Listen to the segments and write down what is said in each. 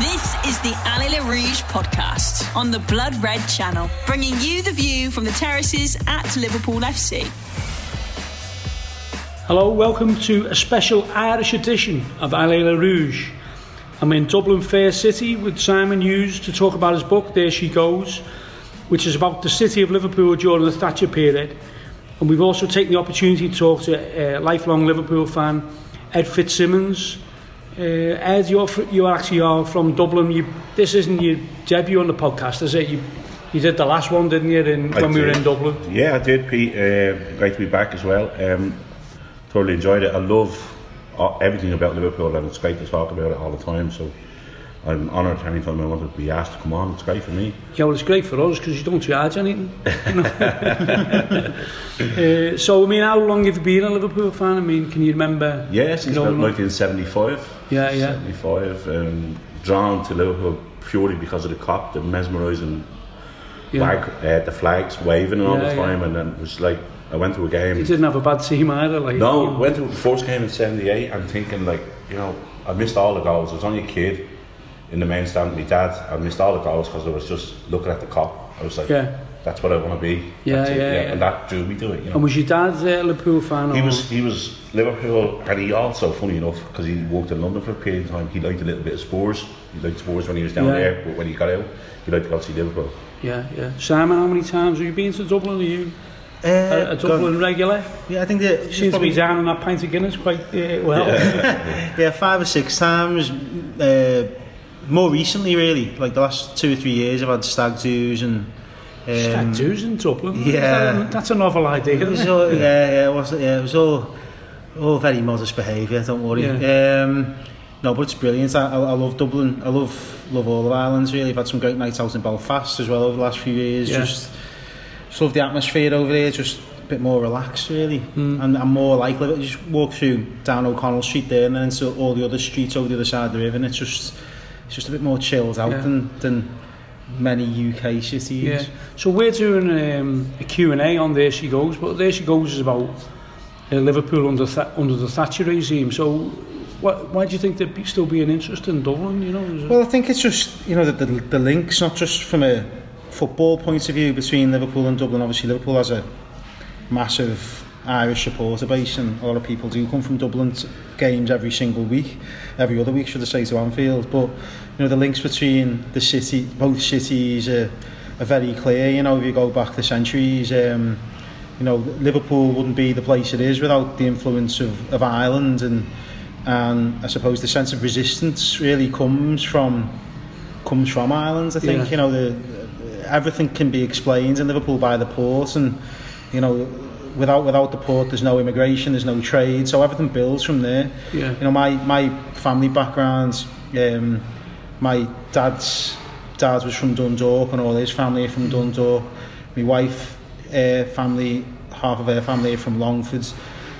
This is the Allez les Rouges podcast on the Blood Red channel, bringing you the view from the terraces at Liverpool FC. Hello, welcome to a special Irish edition of Allez les Rouges. I'm in Dublin Fair City with Simon Hughes to talk about his book, There She Goes, which is about the city of Liverpool during the Thatcher period. And we've also taken the opportunity to talk to a lifelong Liverpool fan, Ed Fitzsimmons. Uh, Ed, you're, you actually are from Dublin. You, this isn't your debut on the podcast, is it? You, you did the last one, didn't you, in, when we were in Dublin? Yeah, I did, Pete. Uh, great to be back as well. Um, totally enjoyed it. I love uh, everything about Liverpool, and it's great to talk about it all the time. So I'm honoured anytime I wanted to be asked to come on. It's great for me. Yeah, well, it's great for us because you don't charge anything. you know. uh, so, I mean, how long have you been a Liverpool fan? I mean, can you remember? Yeah, since about growing up? 1975. Yeah, yeah. 75. Um, drawn to Liverpool purely because of the Kop, the mesmerising Yeah. flag, uh, the flags waving all Yeah, the time, and then it was like I went to a game. You didn't have a bad team either, like. No, went to the first game in '78. I'm thinking like, you know, I missed all the goals. I was only a kid in the main stand with my dad. I missed all the goals because I was just looking at the Kop. I was like, Yeah. that's what I want to be. Yeah, That's it, yeah, yeah. And that drew me to it. You know. And was your dad a Liverpool fan? He or- was he was Liverpool, and he also, funny enough, because he worked in London for a period of time, he liked a little bit of Spurs. He liked Spurs when he was down Yeah. there, but when he got out, he liked to go see Liverpool. Yeah, yeah. Simon, how many times have you been to Dublin? Are you Uh, a, a Dublin gone- regular? yeah, I think that Seems to be down on that pint of Guinness quite uh, well. yeah, five or six times. Uh, more recently, really, like the last two or three years, I've had stag do's and. Um, Tattoos in Dublin. yeah. That- that's a novel idea. It was all, yeah, yeah, it was, yeah, it was all, all very modest behaviour. Don't worry. Yeah. Um, no, but it's brilliant. I, I, I love Dublin. I love love all of Ireland. Really, I've had some great nights out in Belfast as well over the last few years. Yeah. Just, just love the atmosphere over there. Just a bit more relaxed, really, Hmm. and, and more like Liverpool. You just walk through down O'Connell Street there, and then into all the other streets over the other side of the river, and it's just it's just a bit more chilled out Yeah. than than many UK cities. Yeah. So we're doing um, a Q&A on There She Goes, but There She Goes is about uh, Liverpool under Tha- under the Thatcher regime. So wh- why do you think there'd be, still be an interest in Dublin, you know? Well, I think it's just you know the, the the links, not just from a football point of view between Liverpool and Dublin. Obviously, Liverpool has a massive Irish supporter base, and a lot of people do come from Dublin to games every single week, every other week, should I say, to Anfield. But you know the links between the city, both cities, are, are very clear. You know, if you go back the centuries. Um, you know, Liverpool wouldn't be the place it is without the influence of, of Ireland and and I suppose the sense of resistance really comes from comes from Ireland. I think Yeah. you know the everything can be explained in Liverpool by the port, and you know without without the port, there's no immigration, there's no trade, so everything builds from there. Yeah. You know my my family background, um, my dad's dad was from Dundalk, and all his family are from Dundalk. My wife, uh, family, half of her family are from Longford.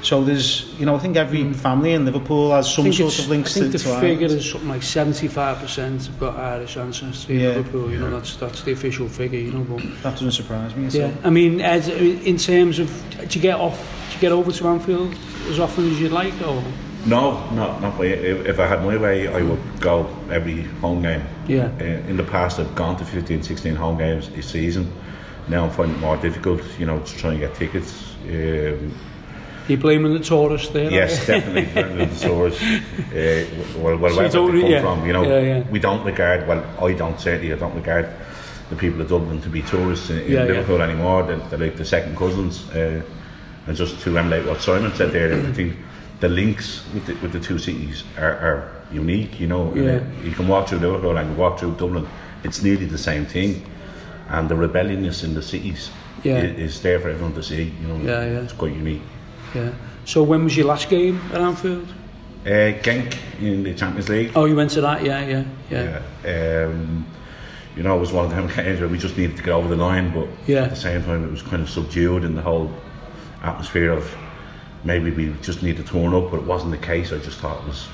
So there's, you know, I think every family in Liverpool has some sort of links I think to, the to figure Ireland. is something like 75% have got Irish ancestry in Yeah. Liverpool. You know, that's that's the official figure. You know, but That doesn't surprise me. at yeah. I mean, Ed, in terms of do you get off, do you get over to Anfield as often as you'd like, or No, not not by. If, if I had my way, I would go every home game. Yeah. Uh, in the past, I've gone to 15, 16 home games a season. Now I'm finding it more difficult, you know, to try and get tickets. Um, you blaming the tourists there? yes, definitely bringing the stores. Uh, well, well, So wherever they come yeah. from, you know, Yeah, yeah. we don't regard. Well, I don't certainly. I don't regard the people of Dublin to be tourists in, in. Liverpool anymore. They're, they're like the second cousins. Uh, and just to emulate what Simon said there, I think the links with the, with the two cities are, are unique. You know, Yeah. you can walk through Liverpool and you walk through Dublin. It's nearly the same thing, and the rebelliousness in the cities Yeah. i- is, there for everyone to see. You know, Yeah, yeah. it's quite unique. Yeah. So when was your last game at Anfield? Uh, Genk in the Champions League. Oh, you went to that? Yeah, yeah, yeah. Yeah. Um, you know, it was one of them games where we just needed to get over the line, but Yeah. at the same time, it was kind of subdued in the whole atmosphere of maybe we just need to turn up, but it wasn't the case. I just thought it was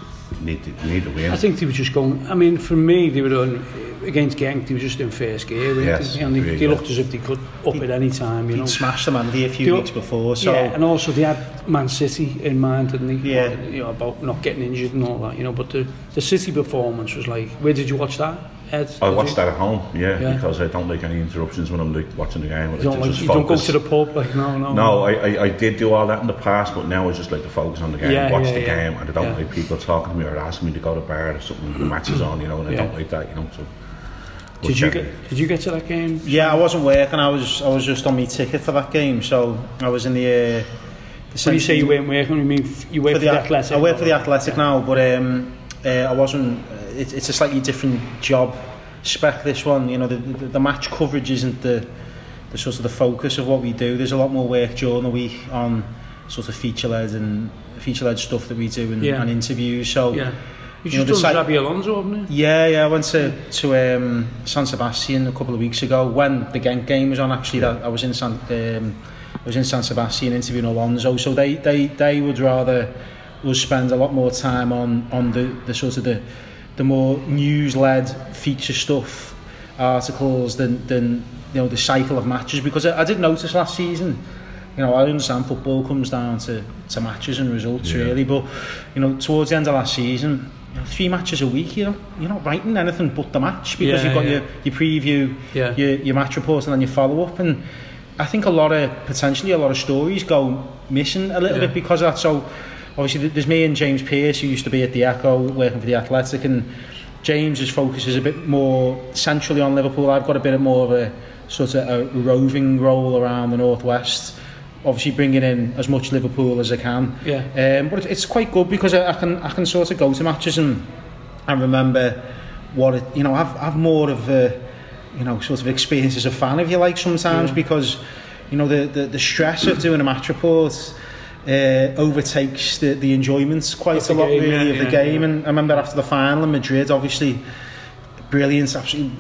need to, need to win. I think they were just going, I mean, for me, they were on, against Genk, they were just in first gear. Yes, and they, really, they looked yeah. as if they could up he, at any time. You know, smashed them Andy a few they, weeks before. So. Yeah, and also they had Man City in mind, didn't they? Yeah. You know, about not getting injured and all that, you know, but the, the City performance was like, where did you watch that? Ed? I Did watched that at home, yeah, Yeah. because I don't like any interruptions when I'm like, watching the game. You don't, like, just you don't go to the pub like no no. No, I, I, I did do all that in the past, but now I just like to focus on the game, Yeah, watch yeah, the yeah. game, and I don't Yeah. like people talking to me or asking me to go to bar or something. The match is on, you know, and I Yeah. don't like that, you know. So, Did you get Did you get to that game? yeah, I wasn't working. I was I was just on my ticket for that game, so I was in the. Uh, the When you say you weren't working, you mean you work for for, the, the Athletic? I work for the Athletic now, but um, uh, I wasn't. uh, It, it's a slightly different job spec. This one, you know, the, the, the match coverage isn't the the sort of the focus of what we do. There's a lot more work during the week on sort of feature led and feature led stuff that we do and, Yeah. and interviews. So Yeah. You You know, just done Xabi Alonso, haven't you? Yeah, yeah, I went to to um, San Sebastian a couple of weeks ago when the Genk game was on. Actually, that I was in San um, I was in San Sebastian interviewing Alonso. So they they they would rather us spend a lot more time on on the the sort of the the more news led feature stuff articles than than you know the cycle of matches because I, I did notice last season. You know, I understand football comes down to, to matches and results Yeah. really, but you know, towards the end of last season, you know, three matches a week, you know, you're not writing anything but the match because Yeah, you've got yeah. your, your preview, Yeah. your, your match report, and then your follow up. And I think a lot of potentially a lot of stories go missing a little Yeah. bit because of that. So obviously, there's me and James Pearce who used to be at the Echo working for the Athletic, and James's focus is a bit more centrally on Liverpool. I've got a bit more of a sort of a roving role around the northwest. Obviously, bringing in as much Liverpool as I can. Yeah. Um, but it- it's quite good because I, I can I can sort of go to matches and and remember what it you know I've I've more of a you know sort of experience as a fan if you like sometimes Yeah. because you know the, the the stress of doing a match report uh, overtakes the the enjoyment quite Of a lot game, really yeah, of the yeah, game yeah. and I remember after the final in Madrid obviously brilliant absolutely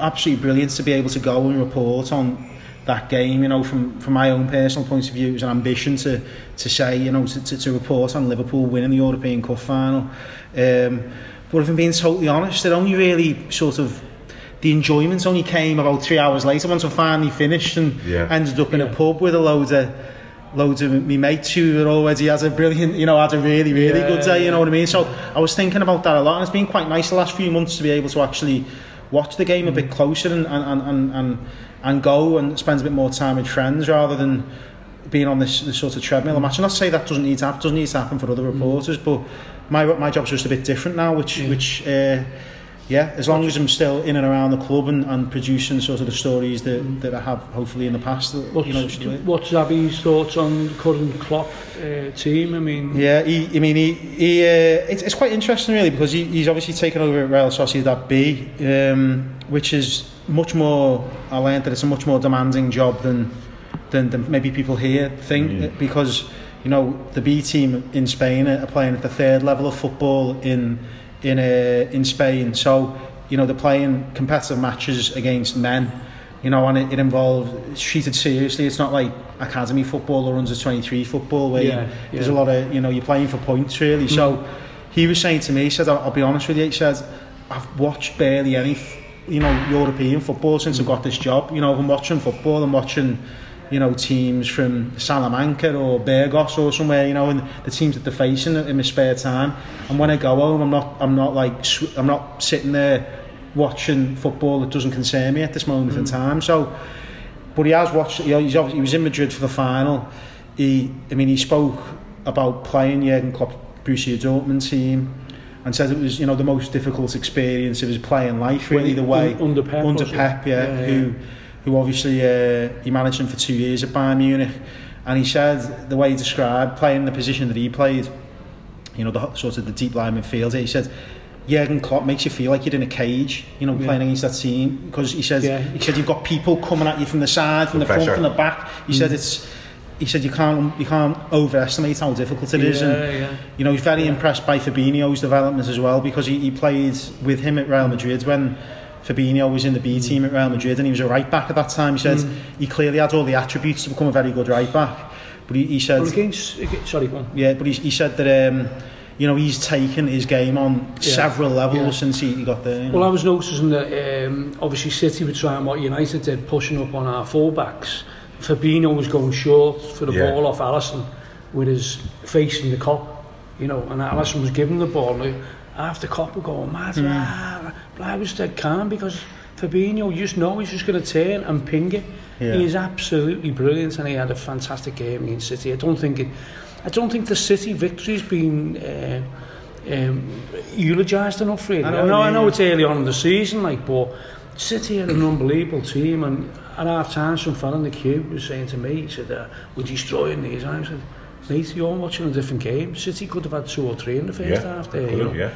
absolutely brilliant to be able to go and report on that game you know from from my own personal point of view it was an ambition to to say you know to, to, to report on Liverpool winning the European Cup final um, but if I'm being totally honest it only really sort of the enjoyment only came about three hours later once I finally finished and Yeah. ended up in Yeah. a pub with a load of loads of me mates who already had a brilliant you know had a really really Yeah, good day you know what I mean? So I was thinking about that a lot and it's been quite nice the last few months to be able to actually watch the game a bit mm. closer and and, and, and, and go and spend a bit more time with friends rather than being on this, this sort of treadmill. Mm. Match. And not to say that doesn't need to happen, doesn't need to happen for other reporters, mm. but my my job's just a bit different now, which Yeah. which uh, yeah, as long as I'm still in and around the club and, and producing sort of the stories that, that I have hopefully in the past, that, What's, you know, do what's Xabi's thoughts on the current Klopp uh, team? I mean, Yeah, he, I mean, he, he uh, it's, it's quite interesting really because he, he's obviously taken over at Real Sociedad B, um, which is much more. I learned that it's a much more demanding job than than, than maybe people here think Mm. because you know the B team in Spain are playing at the third level of football in in uh, in Spain, so you know they're playing competitive matches against men. You know, and it, it involves it's treated seriously. It's not like academy football or under twenty three football where Yeah, you, there's a lot of you know you're playing for points really. So he was saying to me, he said, "I'll, I'll be honest with you," he said, "I've watched barely any you know European football since I've got this job. You know, I'm watching football, I'm watching." You know, teams from Salamanca or Burgos or somewhere. You know, and the teams that they're facing in my spare time. And when I go home, I'm not. I'm not like. I'm not sitting there watching football that doesn't concern me at this moment in time. So, but he has watched. You know, he's obviously, he was in Madrid for the final. He, I mean, he spoke about playing Jurgen Klopp's Borussia Dortmund team, and said it was you know the most difficult experience of his playing life. Really, the way under Pep, under? Pep, yeah, Yeah, yeah. who obviously uh, he managed him for two years at Bayern Munich, and he said the way he described playing the position that he played, you know, the sort of the deep line midfield. He said. Jurgen Klopp makes you feel like you're in a cage, you know, Yeah. playing against that team because he said Yeah. he said you've got people coming at you from the side, from The the, front, pressure. and the back. He said it's. He said you can't you can't overestimate how difficult it is, Yeah, and yeah. you know he's very impressed by Fabinho's development as well because he, he played with him at Real Madrid when Fabinho was in the B team at Real Madrid and he was a right back at that time. He said he clearly had all the attributes to become a very good right back, but he, he said Well, against, against, sorry, go on. yeah, but he, he said that um, you know, he's taken his game on Yeah. several levels Yeah. since he, he got there. You know? Well, I was noticing that um, obviously City were trying what United did, pushing up on our fullbacks. Fabinho was going short for the Yeah. ball off Alisson with his face in the Kop, you know, and Alisson was giving the ball. And after Kop were going mad, ah, but I was dead calm because Fabinho, you just know he's just going to turn and ping it. Yeah. He is absolutely brilliant, and he had a fantastic game against City. I don't think it. I don't think the City victory's been uh, um, eulogised enough. Really, I I know know, what you I know it's early on in the season, like, but City are an unbelievable team. And at half time, some fella in the queue was saying to me, he said, uh, "We're destroying these." I said, "Mate, you're all watching a different game. City could have had two or three in the first Yeah, half there, could you know." yeah.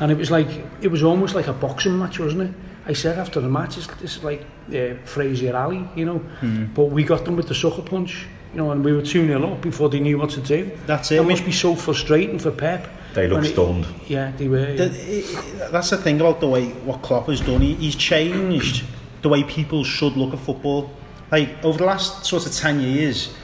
And it was like it was almost like a boxing match, wasn't it? I said after the match, it's, this is like uh, Frazier Ali, you know. Hmm. But we got them with the sucker punch, you know, and we were 2 0 up before they knew what to do. That's it. It must be so frustrating for Pep. They look when it- stunned. Yeah, they were. The, i that's the thing about the way what Klopp has done. He, he's changed the way people should look at football. Like over the last sort of ten years,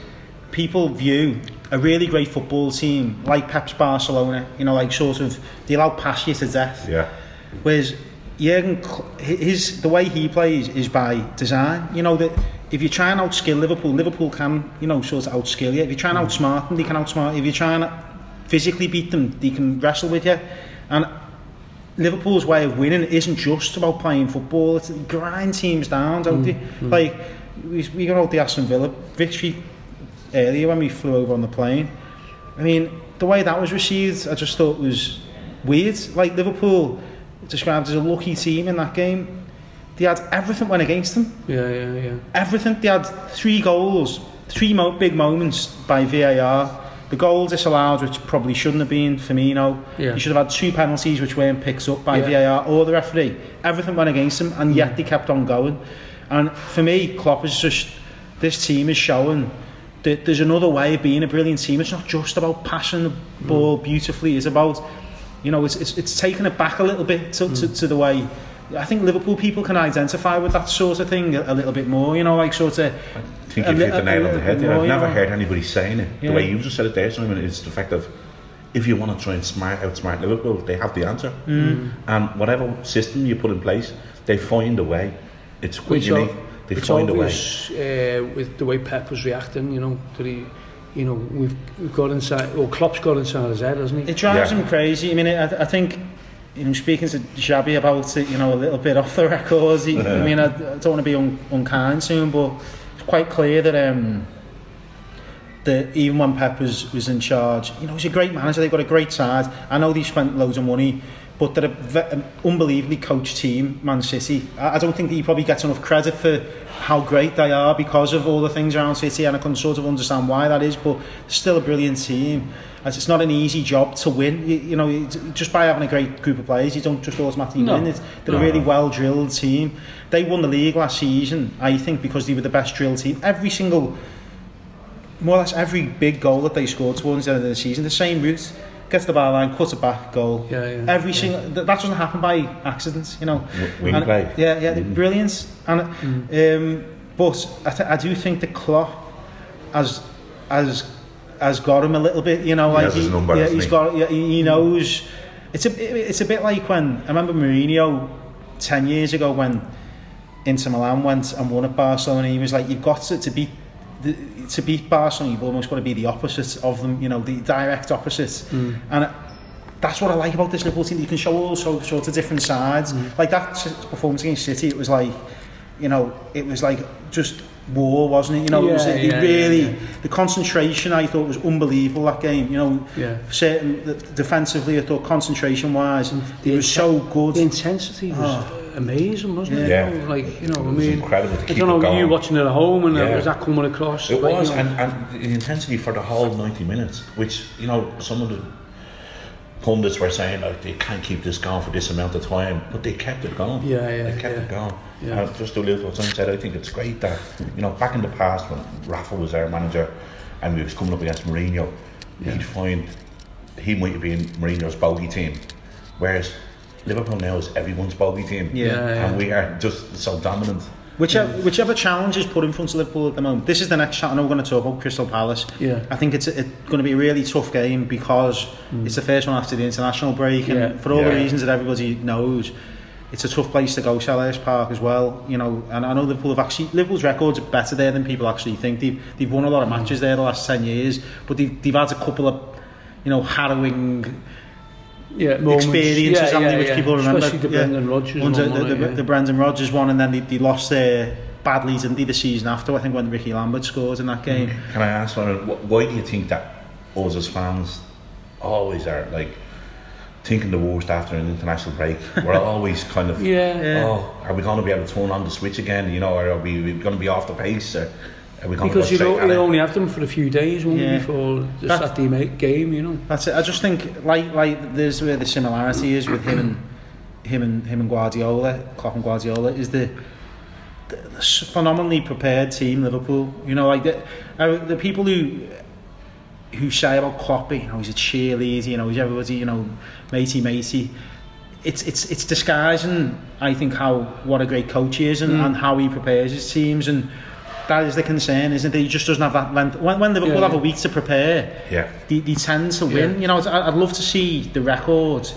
people view a really great football team like Pep's Barcelona. You know, like sort of they allow pass you to death. Yeah. Whereas Jurgen, his the way he plays is by design. You know that if you try and outskill Liverpool, Liverpool can you know sort of outskill you. If you try and outsmart them, they can outsmart. you. If you try and physically beat them, they can wrestle with you. And Liverpool's way of winning isn't just about playing football. It's they grind teams down, don't mm, they? Mm. Like we, we got out the Aston Villa victory earlier when we flew over on the plane. I mean, the way that was received, I just thought was weird. Like Liverpool described as a lucky team in that game. They had everything went against them. yeah, yeah, yeah. Everything. They had three goals, three mo- big moments by VAR. The goal disallowed, which probably shouldn't have been Firmino. Yeah. You should have had two penalties which weren't picked up by Yeah. VAR or the referee. Everything went against them, and yet mm. they kept on going. And for me, Klopp is just this team is showing that there's another way of being a brilliant team. It's not just about passing the ball beautifully. It's about you know it's it's, it's taking it back a little bit to, to, to the way. I think Liverpool people can identify with that sort of thing a, a little bit more. You know, like sort of. I think you've li- hit the nail on the head bit there. more, I've never know. heard anybody saying it. Yeah. The way you just said it there, Simon, is the fact of if you want to try and smart outsmart Liverpool, they have the answer. Mm. And whatever system you put in place, they find a way. It's quite Which unique. are- They it's find a way. obvious uh, with the way Pep was reacting, you know, that he, you know, we've, we've got inside, well, Klopp's got inside his head, hasn't he? It drives Yeah. him crazy. I mean, I, I think, you know, speaking to Xabi about it, you know, a little bit off the record, he, I mean, I, I don't want to be un, unkind to him, but it's quite clear that um, that even when Pep was, was in charge, you know, he's a great manager, they've got a great side. I know they've spent loads of money, but they're an um, unbelievably coached team, Man City. I, don't think that he probably gets enough credit for how great they are because of all the things around City, and I can sort of understand why that is, but still a brilliant team. As It's not an easy job to win. You, you know, just by having a great group of players, you don't just automatically No. win. It's, they're No. a really well-drilled team. They won the league last season, I think, because they were the best drilled team. Every single more or less every big goal that they scored towards the end of the season, the same route, gets the bar line, cuts it back, goal. Yeah, yeah, Every yeah. single that, that doesn't happen by accident, you know. W- wing And- play. Yeah, yeah, they're brilliant. And um, but I, th- I do think the Klopp has has has got him a little bit, you know, like has his number, yeah, hasn't he's he? got yeah, he, he knows. It's a it's a bit like when I remember Mourinho ten years ago when Inter Milan went and won at Barcelona. He was like, "You've got to, to beat the, to beat Barcelona. You've almost got to be the opposite of them. You know, the direct opposite." Hmm. And that's what I like about this Liverpool team. You can show all so, sorts of different sides. Hmm. Like that performance against City, it was like, you know, it was like just war, wasn't it? You know, it was Yeah, it yeah, really yeah, yeah. the concentration. I thought was unbelievable that game. You know, Yeah. certain the, defensively, I thought concentration wise, hmm. it was so good. The intensity was oh. Amazing, wasn't it? Yeah. You know, like, you know, I mean, incredible to I don't know, going. you watching it at home and uh, Yeah. was that coming across? It like, was, you know, and, and the intensity for the whole 90 minutes, which, you know, some of the pundits were saying, like, they can't keep this going for this amount of time, but they kept it going. Yeah, yeah, They kept yeah. it going. Yeah. And just to to what Sam said, I think it's great that, you know, back in the past when Rafa was our manager and we was coming up against Mourinho, he'd find he might have been Mourinho's bogey team, whereas Liverpool now is everyone's bogey team. Yeah, yeah. And we are just so dominant. Whichever, whichever challenge is put in front of Liverpool at the moment. This is the next challenge. I know we're going to talk about Crystal Palace. Yeah. I think it's, it's going to be a really tough game because mm. it's the first one after the international break, and Yeah. for all the reasons that everybody knows, it's a tough place to go, Selhurst Park as well. You know, and I know Liverpool have actually Liverpool's records are better there than people actually think. They've they've won a lot of mm. matches there the last ten years, but they've they've had a couple of you know harrowing yeah, moments. experiences, yeah, haven't yeah, which yeah. people remember. Especially the Yeah. Brendan Rodgers one, the, wasn't the. Yeah. the Brendan Rodgers one, and then they, they lost there badly, didn't they, the season after? I think when Ricky Lambert scores in that mm. game. Can I ask one? Why do you think that us as fans always are like thinking the worst after an international break? We're always kind of Yeah. Yeah. Oh, are we going to be able to turn on the switch again? You know, or are we, we going to be off the pace? Or are we going Because to you go know, straight you at only have them for a few days, won't you, Yeah. before the That- Saturday game, you know. That's it. I just think like like there's where the similarity is with him and him and him and Guardiola, Klopp and Guardiola, is the, the, the phenomenally prepared team Liverpool. You know, like the uh, the people who who say about Klopp, you know, he's a cheerleader, you know, he's everybody, you know, matey matey. It's it's it's disguising, I think, how what a great coach he is and, Mm. and how he prepares his teams and. That is the concern, isn't it? He just doesn't have that length. When, when Liverpool Yeah, have a week to prepare, Yeah. they, they tend to win. Yeah. You know, I- I'd love to see the record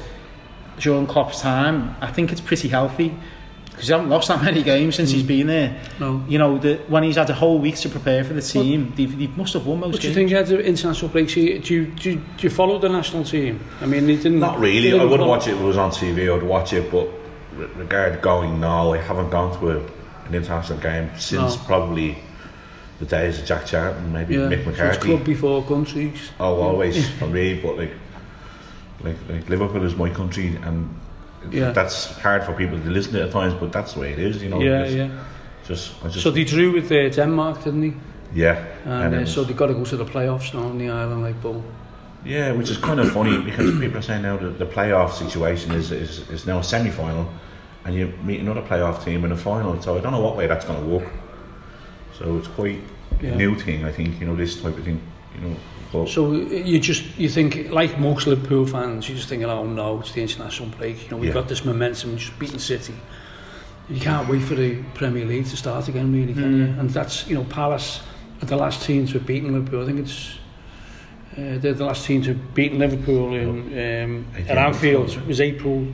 during Klopp's time. I think it's pretty healthy because he hasn't lost that many games since he's mm. been there. No. You know, the, when he's had a whole week to prepare for the team, they, they must have won most What do you games. think of the international break? Do you, do, you, do, you, follow the national team? I mean, they didn't. Not really. I didn't wouldn't follow- watch it if it was on TV. I'd watch it, but regard going, no, I haven't gone to a, an international game since No. probably the days of Jack Charlton, maybe Yeah, Mick so it's McCarthy. club before countries. Oh, always for me, but like, like, like Liverpool is my country, and Yeah. that's hard for people to listen to at times. But that's the way it is, you know. yeah, it's yeah. Just, I just, So they drew with uh, Denmark, didn't they? yeah, And, it uh, was- so they got to go to the playoffs now on the island, like, boom. Yeah, which is kind of funny because people are saying now that the playoff situation is, is, is now a semi final and you meet another playoff team in a final. So I don't know what way that's going to work. So it's quite Yeah. a new thing, I think, you know, this type of thing. You know, but So uh, you just you think like most Liverpool fans, you're just thinking, oh no, it's the international break. You know, we've Yeah. got this momentum, just beating City. You can't wait for the Premier League to start again, really, can you? And that's you know, Palace are the last team to have beaten Liverpool. I think it's uh, they're the last team to have beaten Liverpool in um, at Anfield. It was April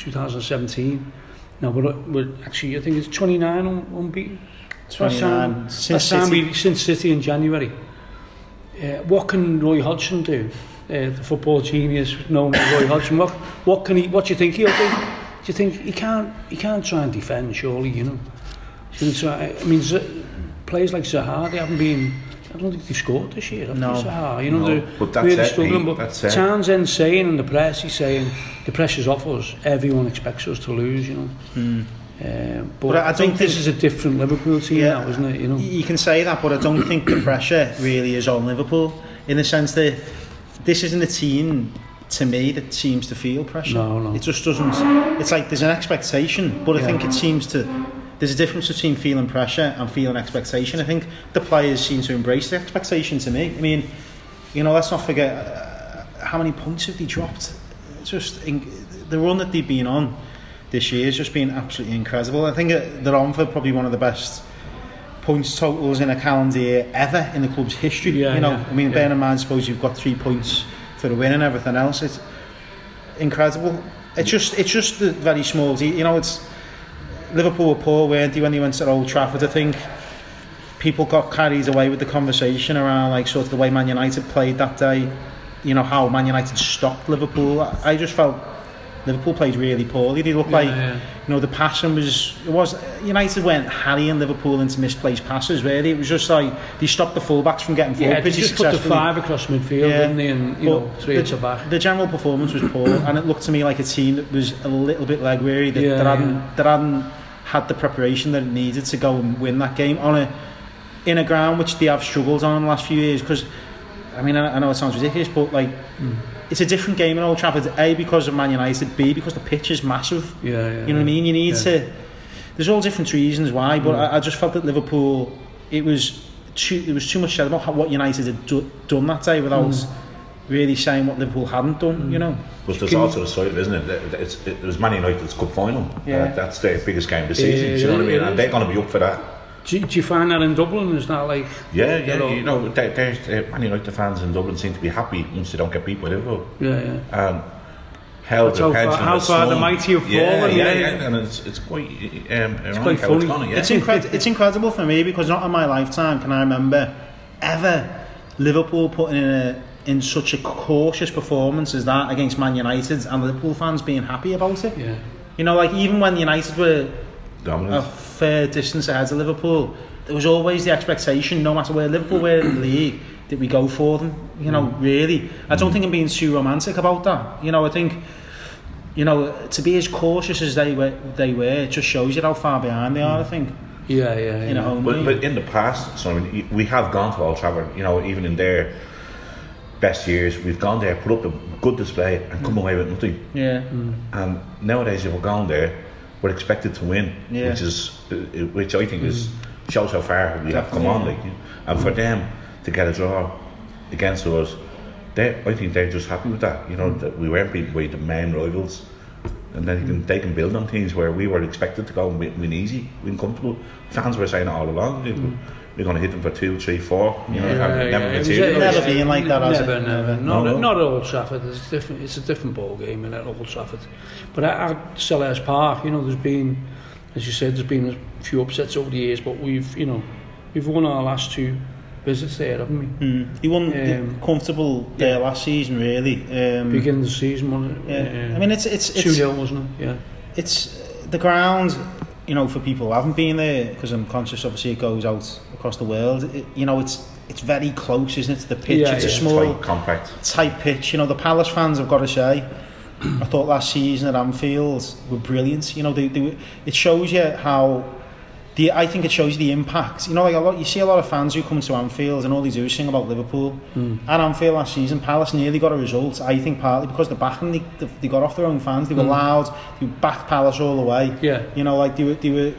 2017. No, we're, we're actually I think it's 29 un- unbeaten. Last 29 time, since City. we, since City in January. Uh, what can Roy Hodgson do? Uh, the football genius known as Roy Hodgson. What, what can he? What do you think he'll do? Do you think he can't? He can't try and defend, surely. You know. Try. I mean, Z- players like Zaha, they haven't been. I don't think they've scored this year. No. Zaha? You know, No, they're but that's really it, struggling. Pete, But that's. Townsend's saying in the press, he's saying the pressure's off us. Everyone expects us to lose. You know. Um, but, Hmm. But I I, think this is a different Liverpool team Yeah. now, isn't it? You know. You can say that, but I don't think the pressure really is on Liverpool in the sense that this isn't a team to me that seems to feel pressure. No, no. It just doesn't. It's like there's an expectation, but I Yeah. think it seems to. There's a difference between feeling pressure and feeling expectation. I think the players seem to embrace the expectation to me. I mean, you know, let's not forget uh, how many points have they dropped. Just in, the run that they've been on this year has just been absolutely incredible. I think uh, they're on for probably one of the best points totals in a calendar year ever in the club's history. Yeah, you know, yeah, I mean, yeah. bear in mind, suppose you've got three points for the win and everything else. It's incredible. It's just, it's just the very small. You know, it's Liverpool were poor, weren't they, when they went to Old Trafford? I think people got carried away with the conversation around like sort of the way Man United played that day. You know how Man United stopped Liverpool. I just felt Liverpool played really poorly. They looked Yeah, like yeah. you know the passing was it was United went harrying Liverpool into misplaced passes. Really, it was just like they stopped the fullbacks from getting forward Yeah, they just put the five across midfield, didn't they? And you know, three the, back. The general performance was poor, and it looked to me like a team that was a little bit leg weary. That, Yeah, that hadn't yeah. that hadn't had the preparation that it needed to go and win that game on a in a ground which they have struggled on in the last few years. Because I mean, I, I know it sounds ridiculous, but like Hmm. It's a different game in Old Trafford. A because of Man United. B because the pitch is massive. Yeah, yeah. You know what I mean? You need yeah. to. There's all different reasons why, but Mm. I, I just felt that Liverpool, it was too. There was too much said about how, what United had do, done that day without Mm. really saying what Liverpool hadn't done. You know. But there's Can also the side of it, isn't it? It's, it, there's Man United's cup final. Yeah. Uh, that's their biggest game of the season. Yeah, do you know what I mean? And they're going to be up for that. Do, you- do you find that in Dublin? Is that like Yeah, yeah. know- You know, they, there's uh, Man United fans in Dublin seem to be happy once they don't get beat by Liverpool. yeah, yeah? And held That's their how heads far- how the far the mighty have yeah, fallen, Yeah, yeah, yeah, yeah. and it's it's quite um, it's quite funny. It's, gone, yeah. It's, incred- it's incredible for me because not in my lifetime can I remember ever Liverpool putting in a in such a cautious performance as that against Man United and Liverpool fans being happy about it. Yeah. You know, like even when United were a dominant. Fair distance ahead of Liverpool, there was always the expectation, no matter where Liverpool were in the league, that we go for them. You know, mm. really. I don't mm. think I'm being too romantic about that. You know, I think, you know, to be as cautious as they were, they were, it just shows you how far behind they are. I mm. think Yeah, yeah, yeah. in a home But, league. but in the past, so I mean, we have gone to Old Trafford. You know, even in their best years, we've gone there, put up a good display, and come away with nothing. yeah, And nowadays, if we're going there, we're expected to win, Yeah. which is which I think is mm. shows how far we have come on. Like, and for them to get a draw against us, they I think they're just happy with that. You know, that we weren't beaten by the main rivals. And then you can, they can build on things where we were expected to go and win, win easy, win comfortable. Fans were saying it all along. they- mm. We're going to hit them for two, three, four. You know, Yeah, and yeah, never yeah. It was- materialised. Never been like that, has never, it? Never, Never. Not, No, no. not at Old Trafford. It's different. It's a different ball game in at Old Trafford. But at, at Selhurst Park, you know, there's been, as you said, there's been a few upsets over the years, but we've, you know, we've won our last two visits there, haven't we? mm. he won Um, comfortable there last season, really. Um, Beginning of the season, wasn't it? yeah. I mean, it's it's two it's 0 wasn't it? Yeah. it's the ground. You know, for people who haven't been there, because I'm conscious, obviously, it goes out across the world. It, you know, it's it's very close, isn't it? To the pitch, Yeah, it's a small, Tight, compact. tight pitch. You know, the Palace fans, I've got to say, I thought last season at Anfield were brilliant. You know, they, they, it shows you how. The, I think it shows you the impact. You know, like a lot, you see a lot of fans who come to Anfield and all they do is sing about Liverpool. Hmm. At Anfield last season, Palace nearly got a result. I think partly because the backing they, they, got off their own fans. They were hmm. loud. They backed Palace all the way. Yeah. You know, like they were, they were,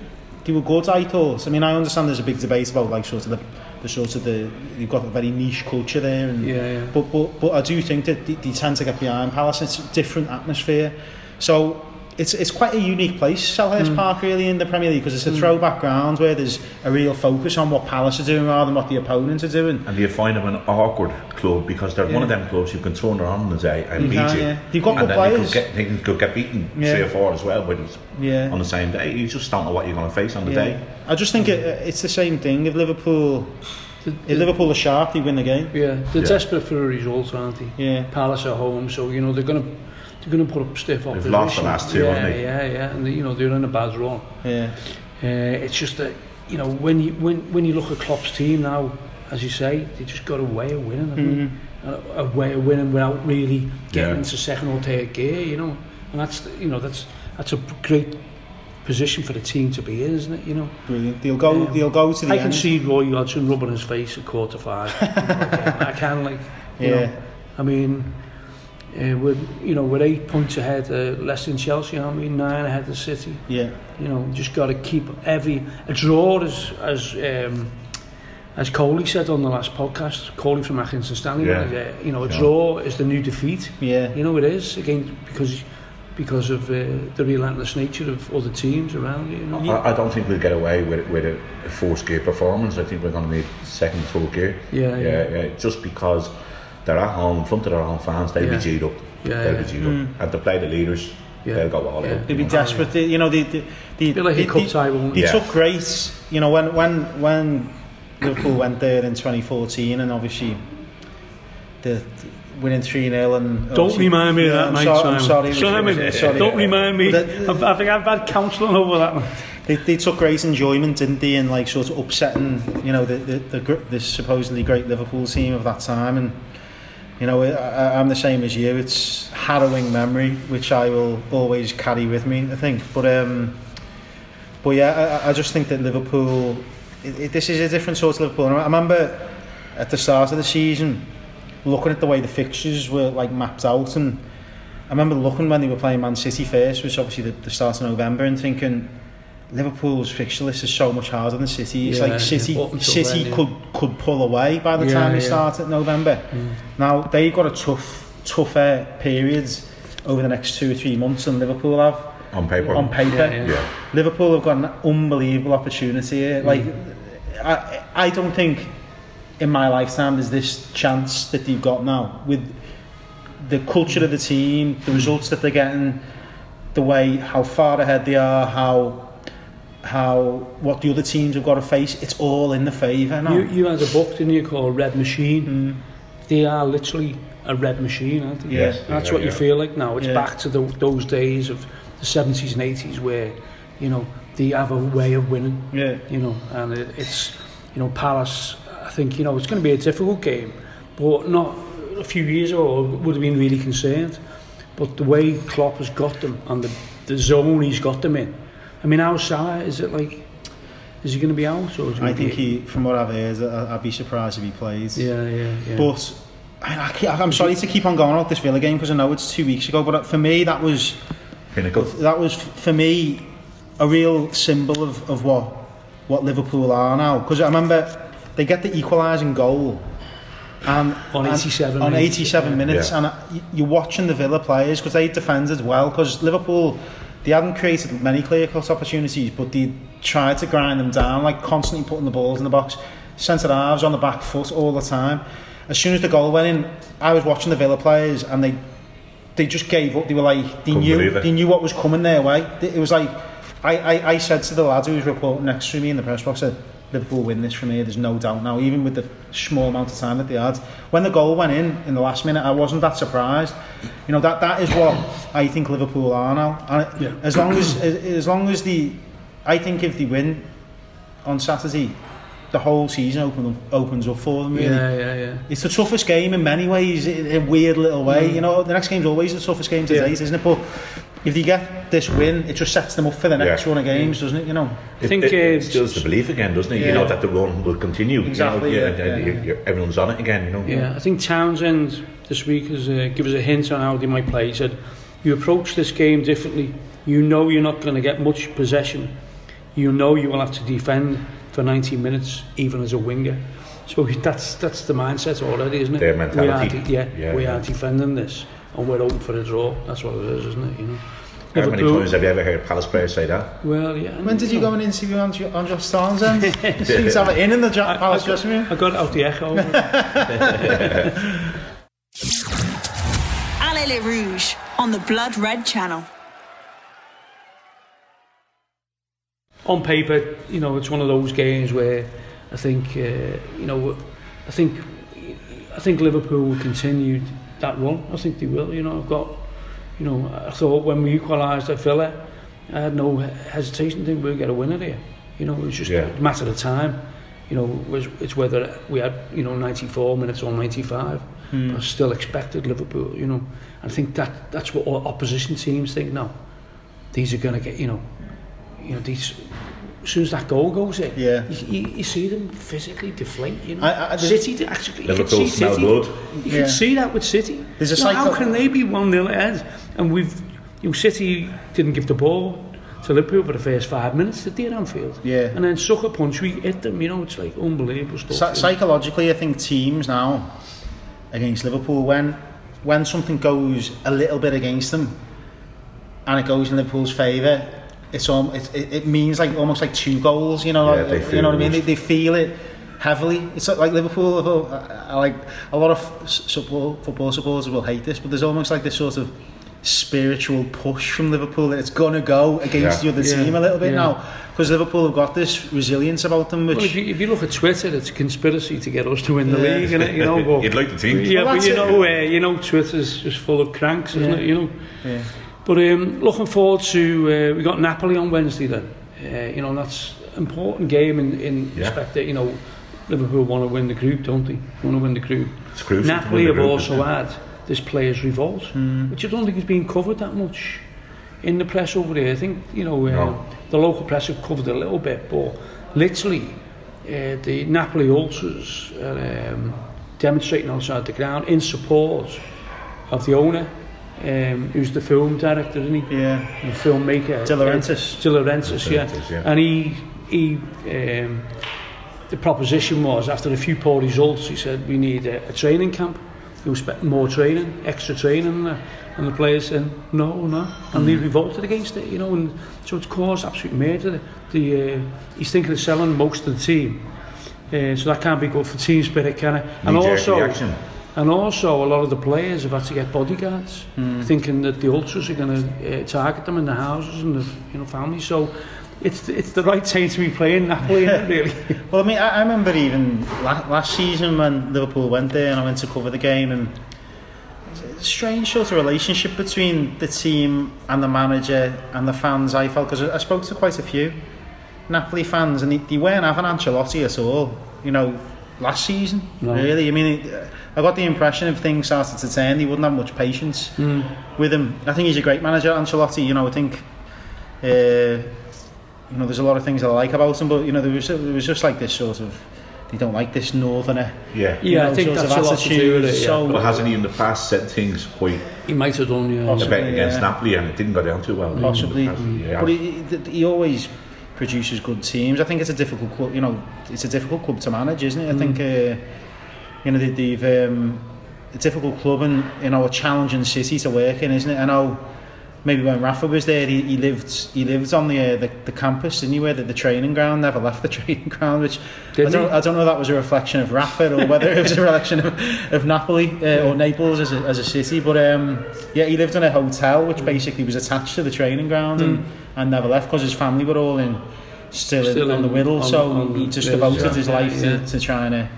they were good. I thought. I mean, I understand there's a big debate about like sort of the, the sort of the you've got a very niche culture there. And, Yeah, yeah. But but but I do think that they, they tend to get behind Palace. It's a different atmosphere. So. It's, it's quite a unique place, Selhurst hmm. Park, really, in the Premier League, because it's a hmm. throwback ground where there's a real focus on what Palace are doing rather than what the opponents are doing. And you find them an awkward club because they're one of them clubs you can turn around on the day and beat can, you. yeah. They've got and good then they could, get, they could get beaten Yeah. three or four as well, but Yeah. on the same day. You just don't know what you're going to face on the Yeah. day. I just think it, it's the same thing. If Liverpool, if Liverpool are sharp, they win the game. Yeah, they're Yeah. desperate for a result, aren't they? Yeah. Palace at home, so you know they're gonna they're gonna put up stiff opposition. lost the last two, yeah, haven't they? Yeah, yeah, and they, you know they're in a bad run. Yeah. Uh, it's just that you know when you when when you look at Klopp's team now, as you say, they just got a way of winning. haven't they? A, a way of winning without really getting Yeah. into second or third gear. You know, and that's you know that's that's a great position for the team to be in, isn't it? You know. Brilliant. They'll go. Um, they'll go to the I end. can see Roy Hodgson rubbing his face at quarter five. I can, I can like, you Yeah. know, I mean, uh, we're you know we're eight points ahead, uh, less than Chelsea, aren't we? Nine ahead of City. Yeah. You know, just got to keep every a draw as as um, as Coley said on the last podcast. Coley from Atkinson Stanley, Yeah. uh, you know, a Yeah. draw is the new defeat. Yeah. You know it is again because because of uh, the relentless nature of other teams around you. you know? I, I don't think we'll get away with, with a, a fourth gear performance. I think we're going to need second, third gear. Yeah, yeah, yeah. yeah. Just because they're at home, in front of their own fans, they'll Yeah. be G'd up. Yeah, they'll yeah. be G'd up. And to play the leaders, Yeah. they'll go all Yeah. out. They'll be know. desperate. They, you know, they, they, they, Bit like a they, cup they, tie, won't they it? took Yeah. great. You know, when when when Liverpool went there in 2014, and obviously the, the winning three 0 and Don't remind me of that I'm night, sorry, I'm Simon. sorry, Simon, sorry. don't remind me. I've- I think I've had counselling over that one. They, they took great enjoyment, didn't they, in like sort of upsetting, you know, the the, the, the supposedly great Liverpool team of that time, and you know, I, I- I'm the same as you. It's harrowing memory, which I will always carry with me. I think, but um, but yeah, I, I just think that Liverpool, it, it, this is a different sort of Liverpool. And I remember at the start of the season, looking at the way the fixtures were like mapped out, and I remember looking when they were playing Man City first, which obviously the, the start of November, and thinking Liverpool's fixture list is so much harder than City. It's Yeah, like City, yeah, City then, yeah. could could pull away by the Yeah, time we yeah. start at November. Mm. Now they've got a tough, tougher periods over the next two or three months than Liverpool have On paper. on paper. Yeah, yeah. Yeah. Liverpool have got an unbelievable opportunity here. Mm. Like, I, I don't think in my lifetime there's this chance that they've got now with the culture of the team, the results that they're getting, the way how far ahead they are, how how what the other teams have got to face. It's all in the favour now. You, you had a book, didn't you, called Red Machine? Mm. They are literally a red machine, aren't they? Yes, That's yeah, what you feel like now. It's Yeah. back to the, those days of the 70s and 80s where, you know, they have a way of winning, yeah, you know, and it, it's, you know, Palace, I think, you know, it's going to be a difficult game, but not a few years ago would have been really concerned. But the way Klopp has got them and the, the zone he's got them in, I mean, how Salah, is it like, is he going to be out? Or is he I think be, he, from what I've heard, I- I'd be surprised if he plays. Yeah, yeah, yeah. But I, I, I'm sorry to keep on going about this Villa game because I know it's two weeks ago, but uh, for me that was Pinnacle. that was for me a real symbol of, of what what Liverpool are now. Because I remember they get the equalising goal. And, On and- 87 on minutes. 87 Yeah. minutes, Yeah. and uh, you're watching the Villa players because they defended well. Because Liverpool, they hadn't created many clear cut opportunities, but they tried to grind them down, like constantly putting the balls in the box. Centre halves on the back foot all the time. As soon as the goal went in, I was watching the Villa players, and they they just gave up. They were like they Couldn't knew they knew what was coming their way. It was like I, I, I said to the lad who was reporting next to me in the press box, I said, Liverpool win this from here. There's no doubt now, even with the small amount of time that they had. When the goal went in in the last minute, I wasn't that surprised. You know that that is what I think Liverpool are now. And Yeah. as long as as long as the, I think if they win on Saturday, the whole season open, opens up for them. Really. Yeah, yeah, yeah. It's the toughest game in many ways, in a weird little way. Mm. You know, the next game's always the toughest game to Yeah. date, isn't it? But if they get this win, it just sets them up for the next Yeah. run of games, doesn't it? You know. I think it, it uh, instills the belief again, doesn't it? Yeah. You know that the run will continue. Exactly, You know, yeah, and- and yeah, you- you- everyone's on it again. You know. Yeah, I think Townsend this week has uh, give us a hint on how they might play. He said, "You approach this game differently. You know you're not going to get much possession. You know you will have to defend for 90 minutes, even as a winger. So that's that's the mindset already, isn't it? Their We are, mentality. de- yeah, Yeah, we yeah. are defending this, and we're open for a draw. That's what it is, isn't it? You know. How many times have you ever heard Palace players say that? Well, yeah. When did you go and interview Andros, Andros Townsend? you seem to have it in in the jo- I, I, Palace dressing room. I got it out the echo. Allez les Rouges on the Blood Red Channel. on paper, you know, it's one of those games where I think, uh, you know, I think, I think Liverpool will continue that run. I think they will. You know, I've got, you know, I thought when we equalised at Villa, I had no hesitation to think we'd get a winner there. You know, it was just Yeah. a matter of time. You know, it it's whether we had, you know, 94 minutes or 95. But I still expected Liverpool, you know. I think that that's what all opposition teams think now. These are going to get, you know, you know, these, as soon as that goal goes in, Yeah. you, you, you see them physically deflate. You know, I- I- City they actually, can Liverpool see smell City. blood. You Yeah. can see that with City. There's a You know, how can they be one 0 ahead? And we've, you know, City didn't give the ball to Liverpool for the first five minutes at their Anfield. Yeah. And then sucker punch, we hit them. You know, it's like unbelievable stuff. Psy- psychologically, I think teams now against Liverpool, when when something goes a little bit against them and it goes in Liverpool's favour, it's all, it, it, it means like almost like two goals. You know, Yeah, like, they you feel know what I mean? it. They, they feel it heavily. It's like, like Liverpool. I, I like a lot of s- football, football supporters will hate this, but there's almost like this sort of spiritual push from Liverpool that it's gonna go against Yeah. the other Yeah, team a little bit yeah. now because Liverpool have got this resilience about them, which Well, if you, if you look at Twitter, it's a conspiracy to get us to win the Yeah. league, innit? You know, but You'd like to think. Yeah, Well, but you it. know, uh, you know, Twitter's just full of cranks, isn't Yeah. it? You know. Yeah. But um, looking forward to uh, we got Napoli on Wednesday then. Uh, you know, that's an important game in in Yeah. respect that you know Liverpool want to win the group, don't they? Want to win the group. It's crucial. Napoli have group, also had this players' revolt, which I don't think has been covered that much in the press over there. I think you know uh, No. the local press have covered a little bit, but literally uh, the Napoli ultras are um, demonstrating outside the ground in support of the owner, um, who's the film director, isn't he? Yeah. The filmmaker. De Laurentiis. De Laurentiis, De yeah. Laurentiis, yeah. And he, he um, the proposition was, after a few poor results, he said, we need a, a training camp. You expect more training, extra training, and the, and the players said, no, no. And they revolted against it, you know, and so it's caused absolute murder. The, uh, he's thinking of selling most of the team. Uh, so that can't be good for team spirit, can it? And Knee-jerk also, reaction. And also, a lot of the players have had to get bodyguards, Hmm. thinking that the ultras are going to uh, target them in the houses and the you know families. So it's it's the right time to be playing Napoli, isn't really. Well, I mean, I, I remember even la- last season when Liverpool went there and I went to cover the game and it's a strange sort of relationship between the team and the manager and the fans, I felt, because I I spoke to quite a few Napoli fans and they, they weren't having Ancelotti at all, you know, last season, No. really. I mean, it, I got the impression if things started to turn, he wouldn't have much patience Hmm. with him. I think he's a great manager, Ancelotti, you know, I think... Uh, you know, there's a lot of things I like about him, but you know, there was there was just like this sort of they don't like this northerner. Yeah. Yeah, you I think sort that's of a lot to do with attitude, it, yeah. So, But hasn't he in the past said things quite He might have done, yeah. a Possibly, bet against yeah. Napoli and it didn't go down too well? possibly, Yeah. but he, he, he always produces good teams. I think it's a difficult club. You know, it's a difficult club to manage, isn't it? I think uh, you know they, they've um, a difficult club and you know a challenging city to work in, isn't it? I know. Maybe when Rafa was there, he, he lived he lived on the, uh, the the campus, didn't he? Where the, the training ground never left the training ground, which I don't he? I don't know if that was a reflection of Rafa or whether it was a reflection of, of Napoli uh, or Naples as a, as a city. But um, yeah, he lived in a hotel which basically was attached to the training ground and, and never left because his family were all in still, Still in, on the Wirral. on- so on he just devoted yeah, his life yeah. To, to trying to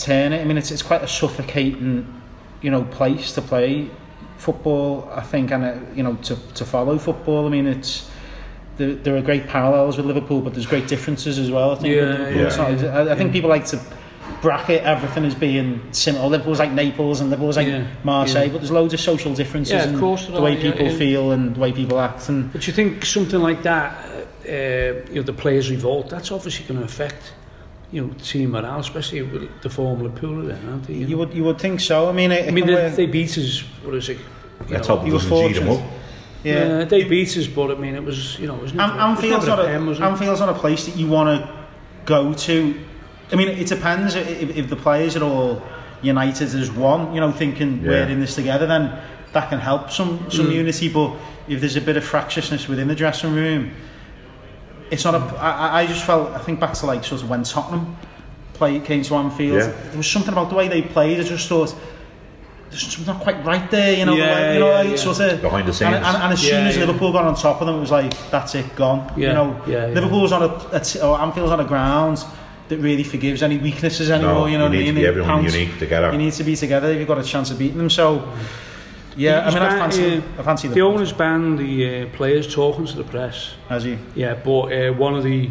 turn it. I mean, it's it's quite a suffocating, you know, place to play football. I think, and uh, you know, to to follow football. I mean, it's. There, there are great parallels with Liverpool, but there's great differences as well. I think. Yeah, yeah. Not- I, I think people like to bracket everything as being similar. Liverpool's like Naples and Liverpool's like Yeah, Marseille, yeah. but there's loads of social differences Yeah, of course the way are, people yeah. feel and the way people act. And But you think something like that, uh, you know, the players revolt, that's obviously going to affect, you know, team morale, especially with the Formula Pool then, aren't they? You, you know? would you would think so. I mean, it, I mean, they, can they beat us, what is it? You Let's know, hope you were doesn't cheat him fortunate. up. yeah. Yeah, they beat us, but I mean, it was, you know, it was Am- never, it was Anfield's never not a pen, was a. Anfield's not a place that you want to go to. I mean, it depends if, if the players are all united as one. You know, thinking we're in this together, then that can help some some mm. unity. But if there's a bit of fractiousness within the dressing room, it's not a. I, I- I just felt. I think back to like sort of when Tottenham play came to Anfield. Yeah. There was something about the way they played. I just thought. There's something not quite right there, you know. the Yeah, way, you know, yeah, like, yeah. sort of Behind the scenes. And, and, and as soon Yeah, as yeah. Liverpool got on top of them, it was like that's it, gone. Yeah, You know, yeah, yeah. Liverpool was on a, a t- or Anfield's on a ground that really forgives any weaknesses anymore. No, you know, you what I need to mean? be everyone counts. unique together. You need to be together if you've got a chance of beating them. So, mm. Yeah, I He's mean, I fancy, uh, I fancy The Liverpool. owners banned the uh, players talking to the press. Has he? Yeah, but uh, one of the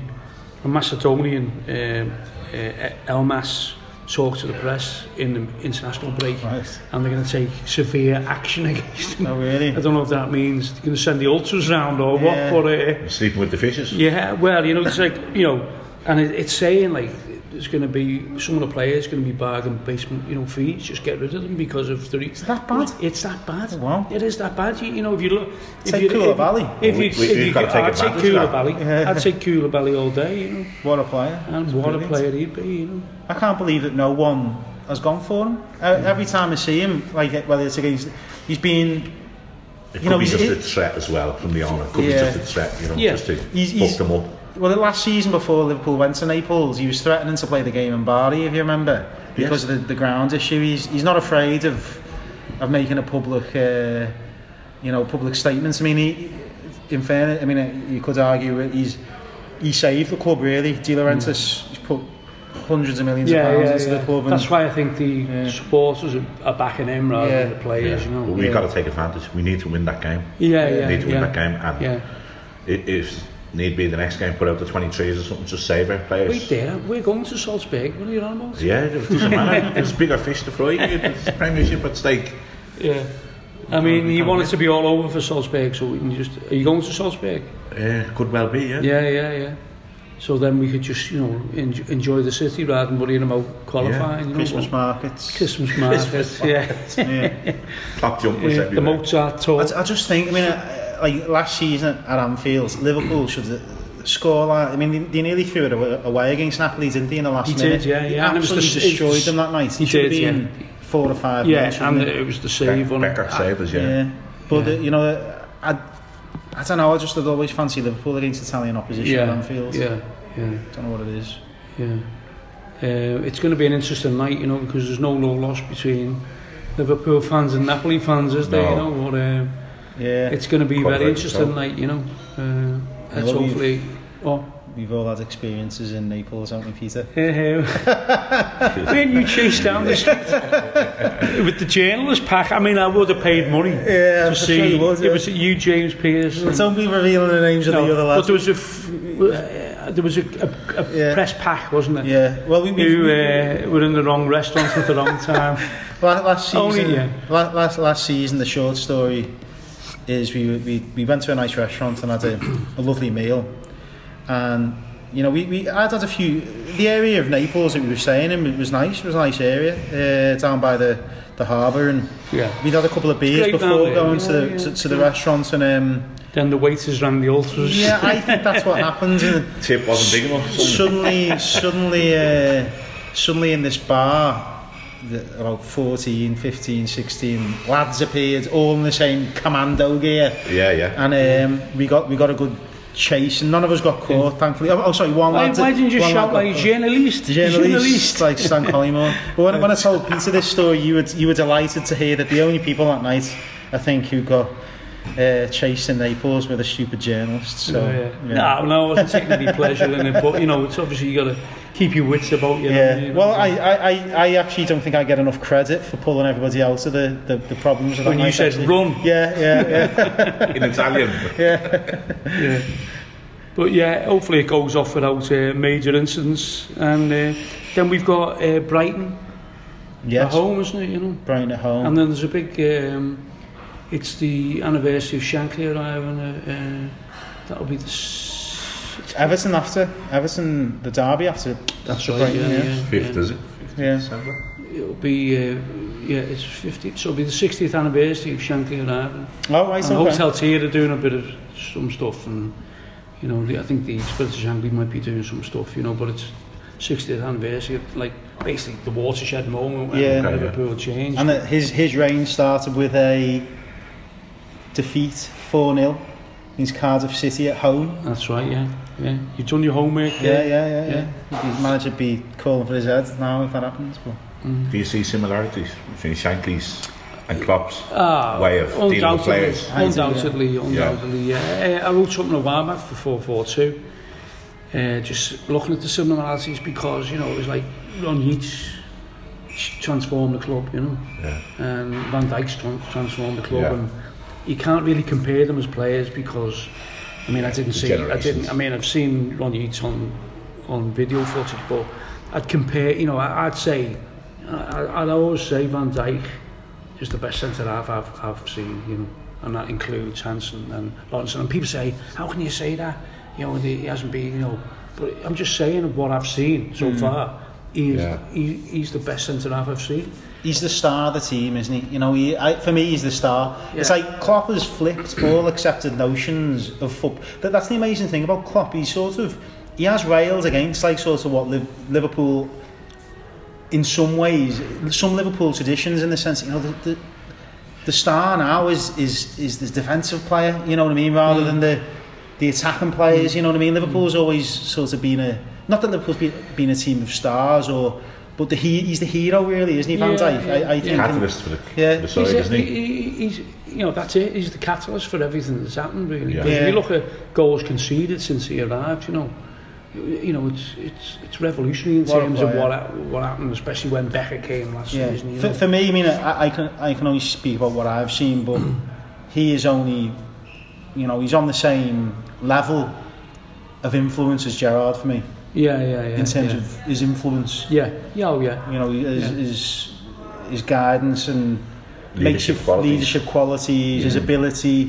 Macedonian, um, uh, Elmas, talked to the press in the international break, Right. and they're going to take severe action against him. Oh, really? I don't know if that means they're going to send the ultras round or Yeah. what, but uh, Sleeping with the fishes. yeah, well, you know, it's like you know, and it, it's saying like there's going to be some of the players going to be bargain basement, you know, fees. Just get rid of them because of the. Is that bad? It's that bad. Oh, wow. It is that bad. You, you know, if you look, if Take you, Koulibaly. Valley. If you, We- we- if you, gotta take I'd take advantage of that. Koulibaly. Yeah. I'd take Koulibaly all day. You know, What a player. and It's what a player he'd be. You know. I can't believe that no one has gone for him. Uh, every time I see him, like whether it's against, he's been. It You could know, be he's- just it- a threat as well from the owner. Could Yeah. be just a threat, you know, Yeah. just to He's- fuck he's- them up. Well, the last season before Liverpool went to Naples, he was threatening to play the game in Bari, if you remember, because Yes. of the, the ground issue. He's he's not afraid of of making a public, uh, you know, public statements. I mean, he, in fairness, I mean, uh, you could argue that he's he saved the club really. De Laurentiis he's put hundreds of millions of pounds into the club. And, That's why I think the Yeah. supporters are, are backing him rather Yeah. than the players. Yeah. You But know. we've Yeah. got to take advantage. We need to win that game. Yeah, yeah, we need to win yeah. that game. And Yeah. i- if need be, the next game, put out the 23s or something, just save our players. Wait there, we're going to Salzburg. What are you on about? Yeah, it doesn't matter. There's bigger fish to fry. It's Premiership at stake. Yeah. I mean, you want it to be all over for Salzburg, so we can just. Are you going to Salzburg? Yeah, could well be, yeah. Yeah, yeah, yeah. So then we could just, you know, en- enjoy the city rather than worrying about qualifying. you know, Christmas but- markets. Christmas markets. yeah. yeah. Top jumpers yeah. The. Mozart tour. I, I just think, I mean, uh, like last season at Anfield, Liverpool should score that. I mean, they, they nearly threw it away, away against Napoli, didn't they, in the last He did, minute? yeah, They yeah. And it was absolutely the- destroyed them that night. he It should have did, yeah. Four or five yeah, minutes, shouldn't and it? it was the save on Becker saved us, yeah. Yeah, but Yeah. uh, you know, I, I don't know. I just had always fancy Liverpool against Italian opposition yeah, at Anfield. yeah, yeah, don't know what it is. yeah. Uh, it's going to be an interesting night, you know, because there's no no loss between Liverpool fans and Napoli fans, is there? No. You know, but uh, Yeah, it's going to be very interesting night, you know. Uh, let's well, we've- hopefully. Oh, we've all had experiences in Naples, haven't we, Peter? when you chased down the street with the journalist pack, I mean, I would have paid money Yeah, to see. it was you, James Pearce. and- Don't be revealing the names of the other lads. but there was a f- uh, there was a, a, a Yeah. press pack, wasn't there? Yeah, well, we, we, Who uh, were in the wrong restaurant at the wrong time. La- last season, Only, yeah. la- last, last season, the short story is we, we, we went to a nice restaurant and had a, a lovely meal. And, you know, we, we I'd had a few, the area of Naples that we were staying in was nice, it was a nice area, uh, down by the, the harbour. And Yeah. we'd had a couple of beers before there, going yeah, to, the, yeah, to, to the yeah. restaurant. And, um, Then the waiters ran the ultras. yeah, I think that's what happened. And Tip wasn't big enough. suddenly, suddenly, uh, suddenly in this bar, the, about 14, 15, 16 lads appeared, all in the same commando gear, Yeah, yeah. and um, we got we got a good chase, and none of us got caught, thankfully. Oh, oh, sorry, one Why, lad. why didn't you one shout lad got like caught. journalist? Journalist, like Stan Collymore. But when, when I told Peter this story, you were you were delighted to hear that the only people that night, I think, who got uh, chased in Naples were the stupid journalists. So, So, yeah. No, no, I wasn't taking any pleasure in it, but you know, it's obviously you got to keep your wits about you. Yeah. know, you know. Well, I, I, I, I actually don't think I get enough credit for pulling everybody out of the, the, the problems. of that when you night, said actually. run, Yeah, yeah, yeah. In Italian. yeah. yeah. But yeah, hopefully it goes off without uh, major incidents. And uh, then we've got uh, Brighton at home, isn't it? You know. Brighton at home. And then there's a big. Um, it's the anniversary of Shankly arriving. Uh, uh, that'll be the. S- Everton after. Everton, the derby after. That's after right. Brighton, Yeah, yeah. yeah, Fifth, yeah. is it? Yeah. December. It'll be. Uh, yeah, it's 50. So it'll be the 60th anniversary of Shankly arriving. Oh, right, And okay. Hotel Tier are doing a bit of some stuff, and you know, the, I think the Spirit of Shankly might be doing some stuff, you know, but it's 60th anniversary, like basically the watershed moment when Yeah. Liverpool changed. And that his, his reign started with a defeat 4 0 against Cardiff City at home. That's right, yeah, yeah. You've done your homework. Yeah, there. yeah, yeah, yeah. His manager be calling for his head now if that happens. But Do you see similarities between Shankly's and Klopp's Ah, way of dealing with players? undoubtedly, undoubtedly, yeah. Uh, I wrote something a while back for 442, uh, just looking at the similarities because, you know, it was like Ron Yeats transformed the club, you know. Yeah. and Van Dijk's tran- transformed the club Yeah. and you can't really compare them as players because I mean I didn't see I didn't I mean I've seen Ron Yeats on on video footage but I'd compare you know I, I'd say I, I'd always say Van Dijk is the best centre half I've, I've seen you know and that includes Hansen and Lawrenson. And people say how can you say that? You know he hasn't been you know but I'm just saying what I've seen so mm. far. He's, Yeah. he, he's the best centre half I've seen he's the star of the team, isn't he? You know, he, I, for me, he's the star. It's like Klopp has flipped all accepted notions of football. That, that's the amazing thing about Klopp. He sort of he has railed against like sort of what Liverpool, in some ways, some Liverpool traditions in the sense, you know, the, the, the star now is is is the defensive player. You know what I mean, rather mm. than the the attacking players. Mm. You know what I mean. Liverpool's mm. always sort of been a not that Liverpool's been, been a team of stars or. But the he, he's the hero, really, isn't he, Van Yeah, Dijk? yeah, I, I yeah. think. Catalyst for the, Yeah. the side, he's, a, isn't he? he, he's, you know, that's it. He's the catalyst for everything that's happened, really. Yeah. Because If you look at goals conceded since he arrived, you know, you you know, it's it's it's revolutionary in What a terms of what what happened, especially when Becker came last Yeah. season. You For, know. for me, I mean, I, I can I can only speak about what I've seen, but he is only, you know, he's on the same level of influence as Gerrard for me yeah, yeah, yeah. in terms yeah. of his influence. yeah, yeah, oh yeah, You know, his Yeah. his, his guidance and Leadership makes qualities. leadership qualities, his ability,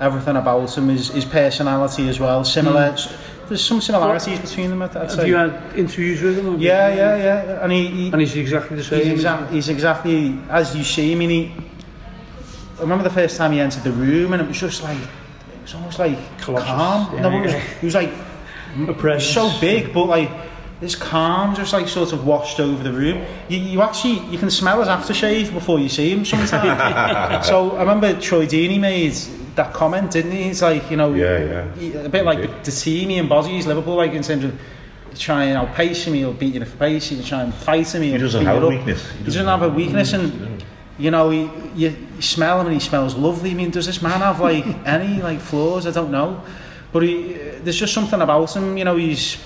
everything about him, his his personality as well. Similar. Mm. there's some similarities between them. I'd, I'd Have say. you had interviews with him? or- Yeah, yeah, yeah. And he, he And he's exactly the he's, same. exa- he's exactly as you see. I mean, he. I remember the first time he entered the room, and it was just like it was almost like Colossus. calm. Yeah, no, it was, yeah. he was like Presence. so big, but like this calm just like sort of washed over the room. You, you actually you can smell his aftershave before you see him sometimes. so I remember Troy Deeney made that comment, didn't he? He's like, you know, Yeah, yeah. a bit He like did. the team he embodies Liverpool, like in terms of try and outpace him, he'll beat you for pace, he'll try and fight him, He doesn't have a weakness. He doesn't have a weakness, and mm, you know, he, you, you smell him and he smells lovely. I mean, does this man have like any like flaws? I don't know, but he, there's just something about him. You know, he's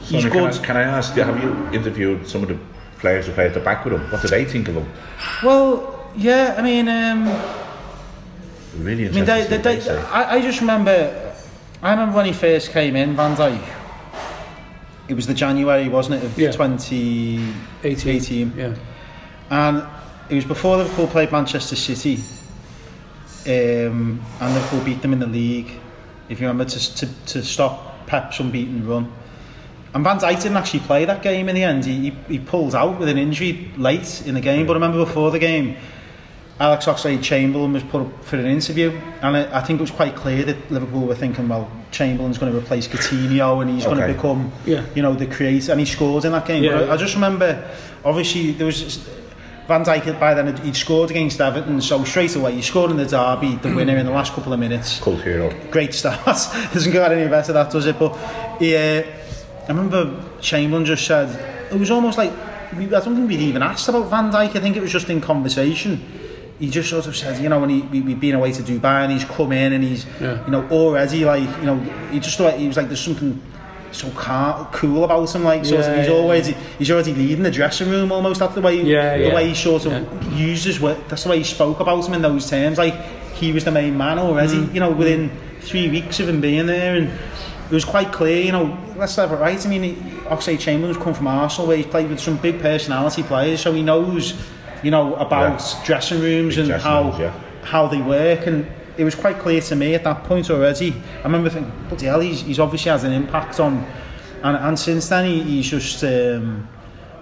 he's Sonny, can, good. I, can I ask, have you interviewed some of the players who play at the back with him? What do they think of him? Well, yeah, I mean, um, Really I mean, they, interesting. they, they, I, I just remember, I remember when he first came in, Van Dijk. It was the January, wasn't it, of Yeah. 2018. Yeah. And it was before Liverpool played Manchester City. Um, and Liverpool beat them in the league, if you remember, to, to, to stop Pep's unbeaten run. And Van Dijk didn't actually play that game in the end. He, he, he pulled out with an injury late in the game. But I remember before the game, Alex Oxlade-Chamberlain was put up for an interview, and I, I think it was quite clear that Liverpool were thinking, well, Chamberlain's going to replace Coutinho, and he's going to become, Yeah. you know, the creator, and he scored in that game. Yeah, but I, yeah. I just remember, obviously, there was Van Dijk by then he'd scored against Everton, so straight away he scored in the derby, the winner in the last couple of minutes Cult hero. great start. Doesn't get any better, that does it? But he, uh, I remember Chamberlain just said it was almost like I don't think we'd even asked about Van Dijk. I think it was just in conversation. He just sort of said, you know, when he we, we'd been away to Dubai and he's come in and he's, Yeah. you know, already like, you know, he just thought he was like there's something so car- cool about him. Like, sort of, he's yeah, always he's already leading the dressing room almost. That's the way, Yeah, the yeah. way he sort of uses. what- That's the way he spoke about him in those terms. Like he was the main man already. Mm. You know, within three weeks of him being there, and it was quite clear. You know, let's have it right. I mean, Oxlade Chamberlain's come from Arsenal, where he's played with some big personality players, so he knows, you know, about Yeah. dressing rooms Big and dressing how rooms, yeah. how they work and. It was quite clear to me at that point already. I remember thinking, bloody hell, he's, he's obviously has an impact on, and, and since then he, he's just, um,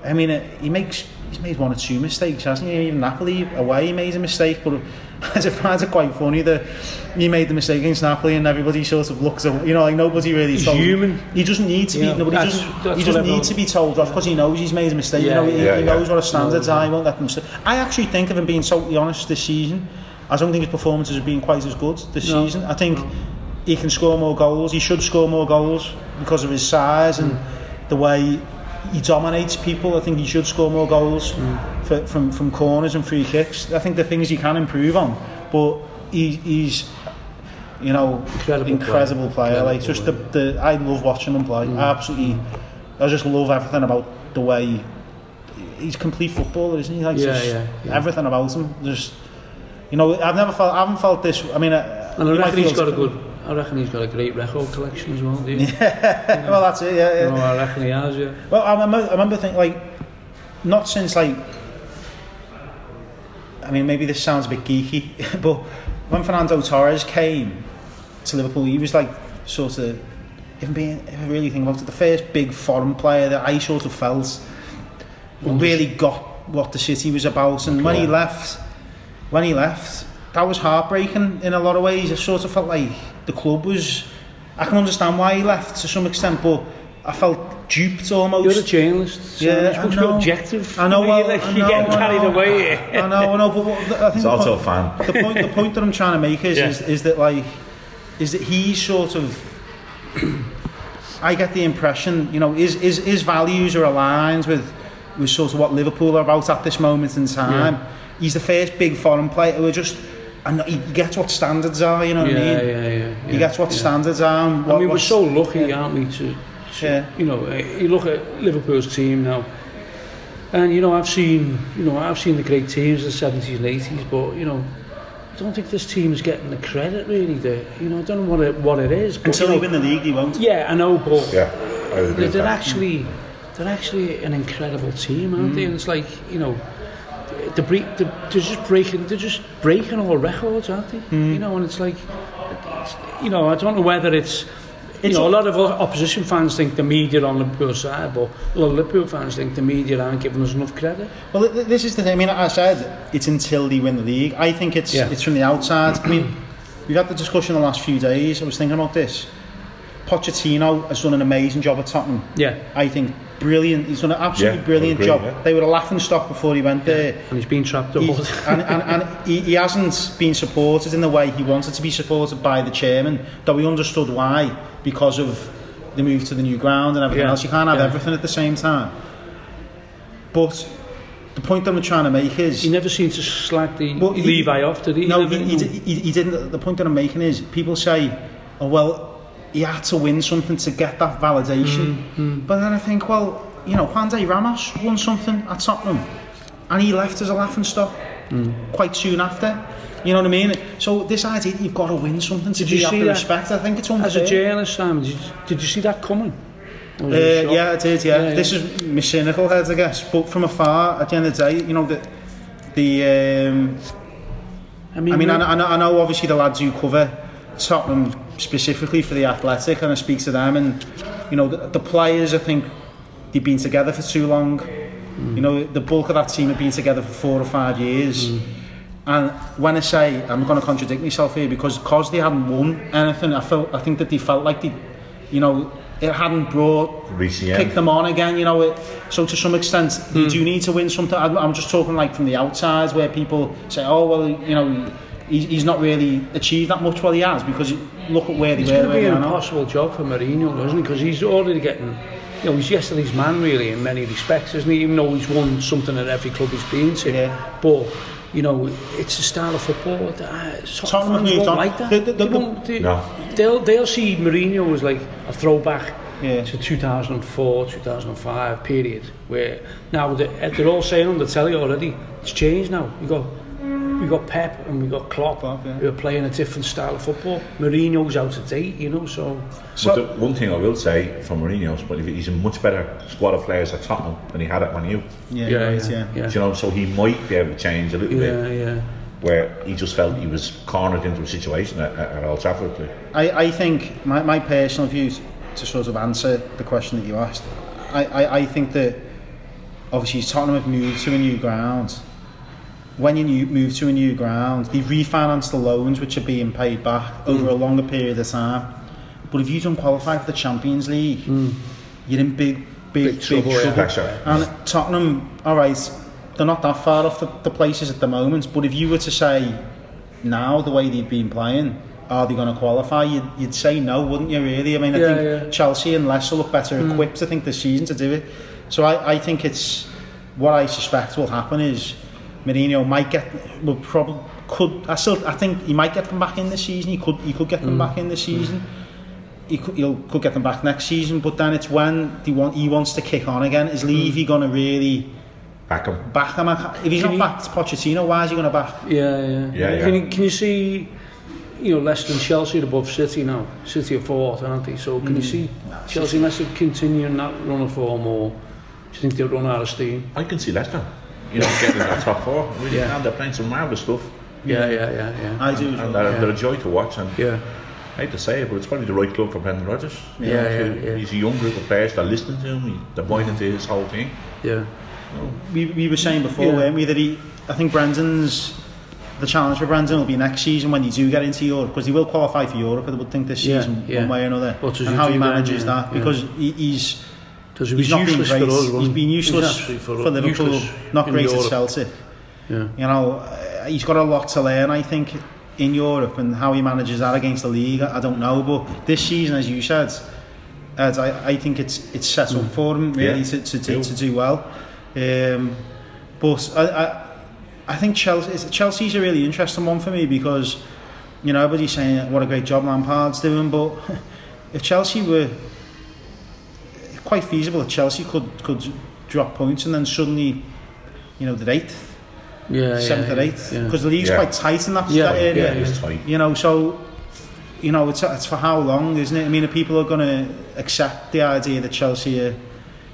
I mean, uh, he makes he's made one or two mistakes, hasn't he? Even Napoli away, he made a mistake, but as just find it quite funny that he made the mistake against Napoli, and everybody sort of looks at you know, like nobody really He's told him. human. He doesn't need to be. Yeah, nobody that's- doesn't. that's he doesn't need to be told off because he knows he's made a mistake. Yeah, you know, he, yeah, he knows what a standards are. He won't let them. I actually think of him being totally honest this season. I don't think his performances have been quite as good this No. season. I think he can score more goals. He should score more goals because of his size and the way he dominates people. I think he should score more goals mm. for, from from corners and free kicks. I think the things he can improve on, but he, he's you know Incredible incredible player. player. Like just the, the I love watching him play. I absolutely, I just love everything about the way he's complete footballer, isn't he? Like Yeah, just yeah, yeah. everything about him. Just you know, I've never felt, I haven't felt this. I mean, uh, And I reckon he's got a good. I reckon he's got a great record collection as well. Do you? well, that's it. Yeah, yeah. Oh, I reckon he has. Yeah. Well, I remember, I remember thinking like, not since like, I mean, maybe this sounds a bit geeky, but when Fernando Torres came to Liverpool, he was like sort of, if, being, if I really think about it, the first big foreign player that I sort of felt really got what the city was about. And when he left, when he left, that was heartbreaking in a lot of ways. I sort of felt like the club was. I can understand why he left to some extent, but I felt duped almost. You're a journalist. So Yeah, you're I supposed to be objective. I know, You well, like, I you're know, getting I carried know. away. I know, I know, but what- I think it's the also a point, fan. the point, the point that I'm trying to make is, Yeah. is, is that like, is that he's sort of. I get the impression, you know, his, his, his values are aligned with, with sort of what Liverpool are about at this moment in time. He's the first big foreign player who just, and he gets what standards are, you know what yeah, I mean? yeah, yeah, yeah. He yeah, gets what yeah. standards are. And what, I mean, we're so lucky, aren't we, to, to Yeah. you know, uh, you look at Liverpool's team now, and you know, I've seen, you know, I've seen the great teams of the 70s and 80s, but you know, I don't think this team's getting the credit really. That you know, I don't know what it what it is. But, Until you they know, win the league, he won't. yeah, I know, but Yeah, I they're, they're actually they're actually an incredible team, aren't Mm. they? And it's like you know, they're, break, they're, just breaking they're just breaking all records, aren't they? Mm. You know, and it's like, it's, you know, I don't know whether it's You It's know, a lot of opposition fans think the media are on Liverpool's side, but a lot of Liverpool fans think the media aren't giving us enough credit. Well, this is the thing. I mean, I said it's until they win the league. I think it's Yeah. it's from the outside. I mean, we've had the discussion the last few days. I was thinking about this. Pochettino has done an amazing job at Tottenham. Yeah, I think brilliant. He's done an absolutely Yeah, brilliant agree, job. yeah. They were a laughing stock before he went there. and he's been trapped up. And and, and he, he hasn't been supported in the way he wanted to be supported by the chairman, though he understood why, because of the move to the new ground and everything Yeah, else. You can't have yeah. everything at the same time. But the point that I'm trying to make is... he never seemed to slag the Well, he- Levy off, did he? No, he, he, he, he didn't. The point that I'm making is people say, oh, well, he had to win something to get that validation. Mm, But then I think, well, you know, Juande Ramos won something at Tottenham and he left as a laughing stock Mm. quite soon after. You know what I mean? So this idea that you've got to win something to Did be you see the that? respect, I think it's unfair. As a journalist, Simon, did you, did you see that coming? Uh, it a shock? yeah, I did. Yeah. Yeah, this yeah. is my cynical head, I guess. But from afar, at the end of the day, you know the the. Um, I mean, I mean, I know, I know obviously the lads who cover Tottenham specifically for the Athletic, and I speak to them, and you know the, the players. I think they've been together for too long. Mm. You know, the bulk of that team have been together for four or five years. Mm. And when I say I'm going to contradict myself here because because they hadn't won anything, I felt I think that they felt like they, you know, it hadn't brought Reach the kicked end. them on again. You know, it, so to some extent you do need to win something. I'm I'm just talking like from the outside where people say, oh well, you know, he's, he's not really achieved that much. Well, he has because look at where they It's were. going to be they an are impossible job for Mourinho, doesn't it? Because he's already getting, you know, he's yesterday's man really in many respects, isn't he? Even though he's won something at every club he's been to. Yeah. But, you know, it's a style of football that uh, Tottenham Tottenham have fans moved won't on. like that. The- the- the- They won't- they, No. They'll, they'll see Mourinho as like a throwback Yeah. to 2004, 2005 period where now they're, they're all saying on the telly already, it's changed now. We got we got Pep and we got Klopp, Klopp, yeah. who are playing a different style of football. Mourinho's out of date, you know, so but the one thing I will say for Mourinho's, but he's a much better squad of players at Tottenham than he had at Man U. Yeah, yeah, right, yeah, yeah. Do you know, so he might be able to change a little yeah, bit. yeah. yeah. Where he just felt he was cornered into a situation at, at, at Old Trafford. I, I think my, my personal views to sort of answer the question that you asked, I, I, I think that obviously Tottenham have moved to a new ground. When you new, move to a new ground, they refinance the loans which are being paid back over a longer period of time. But if you don't qualify for the Champions League, hmm. you're in big, big, Big trouble, yeah. Pressure. And Tottenham, all right, they're not that far off the, the places at the moment. But if you were to say now the way they've been playing, are they going to qualify? You'd, you'd say no, wouldn't you? Really? I mean, I Yeah, think yeah. Chelsea and Leicester look better hmm. equipped. I think this season to do it. So I, I think it's what I suspect will happen is Mourinho might get, will probably could. I still, I think he might get them back in this season. He could, he could get Hmm. them back in this hmm. season. He could, he'll, could get them back next season. But then it's when he want, he wants to kick on again. Is hmm. Levy going to really? Back him. back him. If he's Can not he- back to Pochettino, why is he going to back? Yeah, yeah. Yeah, yeah. Can, you, can you see, you know, Leicester and Chelsea are above City now? City are fourth, aren't they? So can you hmm. see Chelsea and Leicester continuing that run of form or do you think they'll run out of steam? I can see Leicester. You know, getting in that top four. Really, Yeah. and they're playing some marvellous stuff. Yeah, yeah, yeah, yeah. I do. as And well. they're, Yeah. they're a joy to watch. And Yeah, I hate to say it, but it's probably the right club for Brendan Rodgers. yeah, You know, yeah, so yeah. He's a young group of players. They're listening to him. He, they're buying into his whole thing. yeah. We, we were saying before, Yeah. weren't we, that he, I think Brendan's the challenge for Brendan will be next season when they do get into Europe, because he will qualify for Europe, I would think, this Yeah, season, yeah. one way or another. What and how do he then, manages yeah, that, yeah. because he, he's, Because he he's was useless great. for us. he's been he? He was useless absolutely for, for, Liverpool, useless not great at Europe. Celtic. Yeah. You know, uh, he's got a lot to learn, I think, in Europe, and how he manages that against the league, I I don't know. But this season, as you said, Ed, I, I think it's it's set up for him really Yeah. to, to, to, to do well. Um, but I, I, I think Chelsea, Chelsea's a really interesting one for me because, you know, everybody's saying what a great job Lampard's doing, but if Chelsea were quite feasible, that Chelsea could could drop points and then suddenly, you know, they're eighth Yeah, seventh yeah, or eighth yeah. because the league's Yeah. quite tight in that, Yeah, that area. Yeah, it's tight. You know, so you know it's it's for how long, isn't it? I mean, if people are going to accept the idea that Chelsea are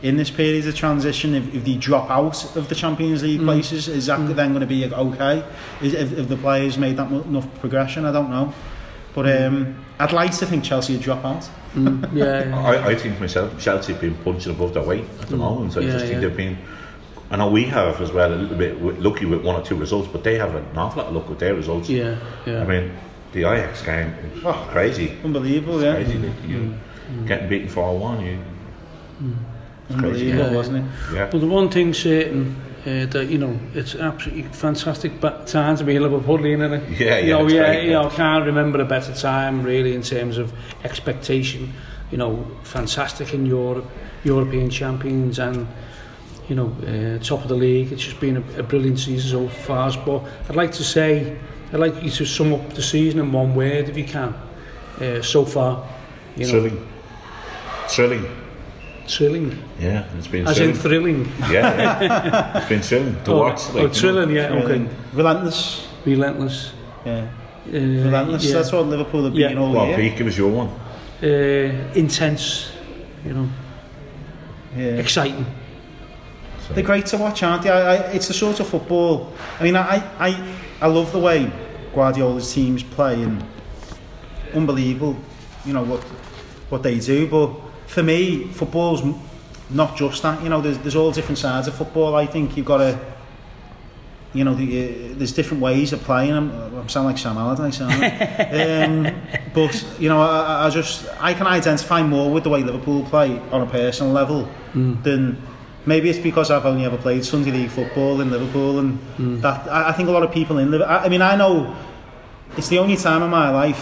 in this period of transition, if, if they drop out of the Champions Mm. League places, is that then going to be okay? Is, if, if the players made that mu- enough progression, I don't know. But um, I'd like to think Chelsea would drop out. Mm, yeah, I, I think myself, Chelsea have been punching above their weight at the mm. moment. So I just think yeah. they've been. I know we have as well a little bit lucky with one or two results, but they have an awful lot of luck with their results. yeah, yeah. I mean, the Ajax game Oh. crazy. Unbelievable, yeah. Crazy. Like, you mm, mm. getting beaten 4 1. You, it's crazy. Unbelievable, Yeah. wasn't it? Yeah. But the one thing certain uh, that you know, it's absolutely fantastic time to be a Liverpoolian, isn't it? Yeah, you yeah, know, yeah, you know, I can't remember a better time really in terms of expectation. You know, fantastic in Europe, European champions, and you know, uh, top of the league. It's just been a, a brilliant season so far. But I'd like to say, I'd like you to sum up the season in one word, if you can. Uh, so far, you know, Thrilling. Thrilling. Thrilling, Yeah, it's been as thrilling. in thrilling. yeah, yeah. it's been thrilling to oh, watch. oh, like, you know. thrilling, yeah, okay, Relentless. relentless. Yeah. Uh, Relentless. yeah. That's what Liverpool have been Yeah. all Well, year. Pete, give us your one. uh, intense, you know, Yeah. exciting. They're great to watch, aren't they? I, I, it's the sort of football. I mean, I, I, I love the way Guardiola's teams play and unbelievable. You know what what they do, but for me, football's not just that. You know, there's there's all different sides of football. I think you've got to. You know, the, uh, there's different ways of playing. I'm, I'm sound like Sam Allardyce, aren't I? um, but you know, I, I- I just I can identify more with the way Liverpool play on a personal level than maybe it's because I've only ever played Sunday League football in Liverpool, and that I, I think a lot of people in Liverpool. I, I mean, I know it's the only time in my life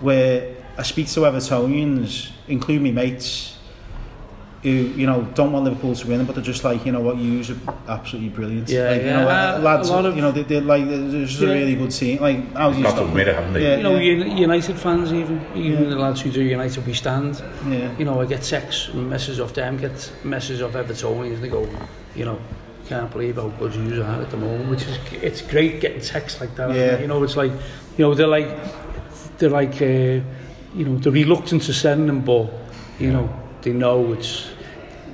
where I speak to Evertonians, including me mates, who you know don't want Liverpool to win, but they're just like you know what, you use are absolutely brilliant. Yeah, like, you yeah, know, uh, lads, a lot of- you know, they, they're like they're just Yeah. a really good team. Like, how do you Got to stop? admit it, haven't they? Yeah, You know, yeah. United fans even, even the lads who do United we stand. Yeah. You know, I get texts, and messages off them, get messages off Evertonians, and they go, you know, can't believe how good you use are at the moment, which is, it's great getting texts like that. isn't Yeah. You know, it's like, you know, they're like, they're like, uh, you know, they're reluctant to send them, but, you know, they know it's,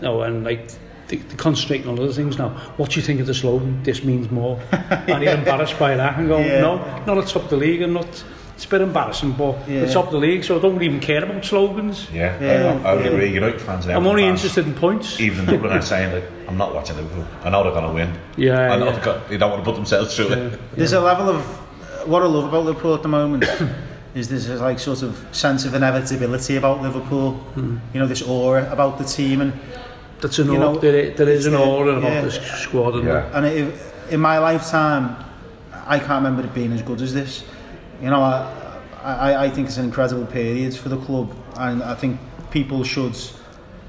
no, and like, they, they're concentrating on other things now. What do you think of the slogan? This means more. and you're embarrassed by that and go, Yeah. no, not at top of the league and not, it's a bit embarrassing, but Yeah. it's top of the league, so I don't even care about slogans. Yeah, Yeah. I, I would agree. United fans I'm only fans, interested in points. Even in Dublin are saying that I'm not watching Liverpool. I know they're going to win. Yeah, I know yeah. got, they don't want to put themselves through it. There's a level of uh, what I love about Liverpool at the moment is there's a like sort of sense of inevitability about Liverpool. Hmm. You know, this aura about the team, and That's an you aura, know, there, there is an it's the- aura about yeah. this squad. isn't Yeah. and it, in my lifetime, I can't remember it being as good as this. You know, I, I, I think it's an incredible period for the club, and I think people should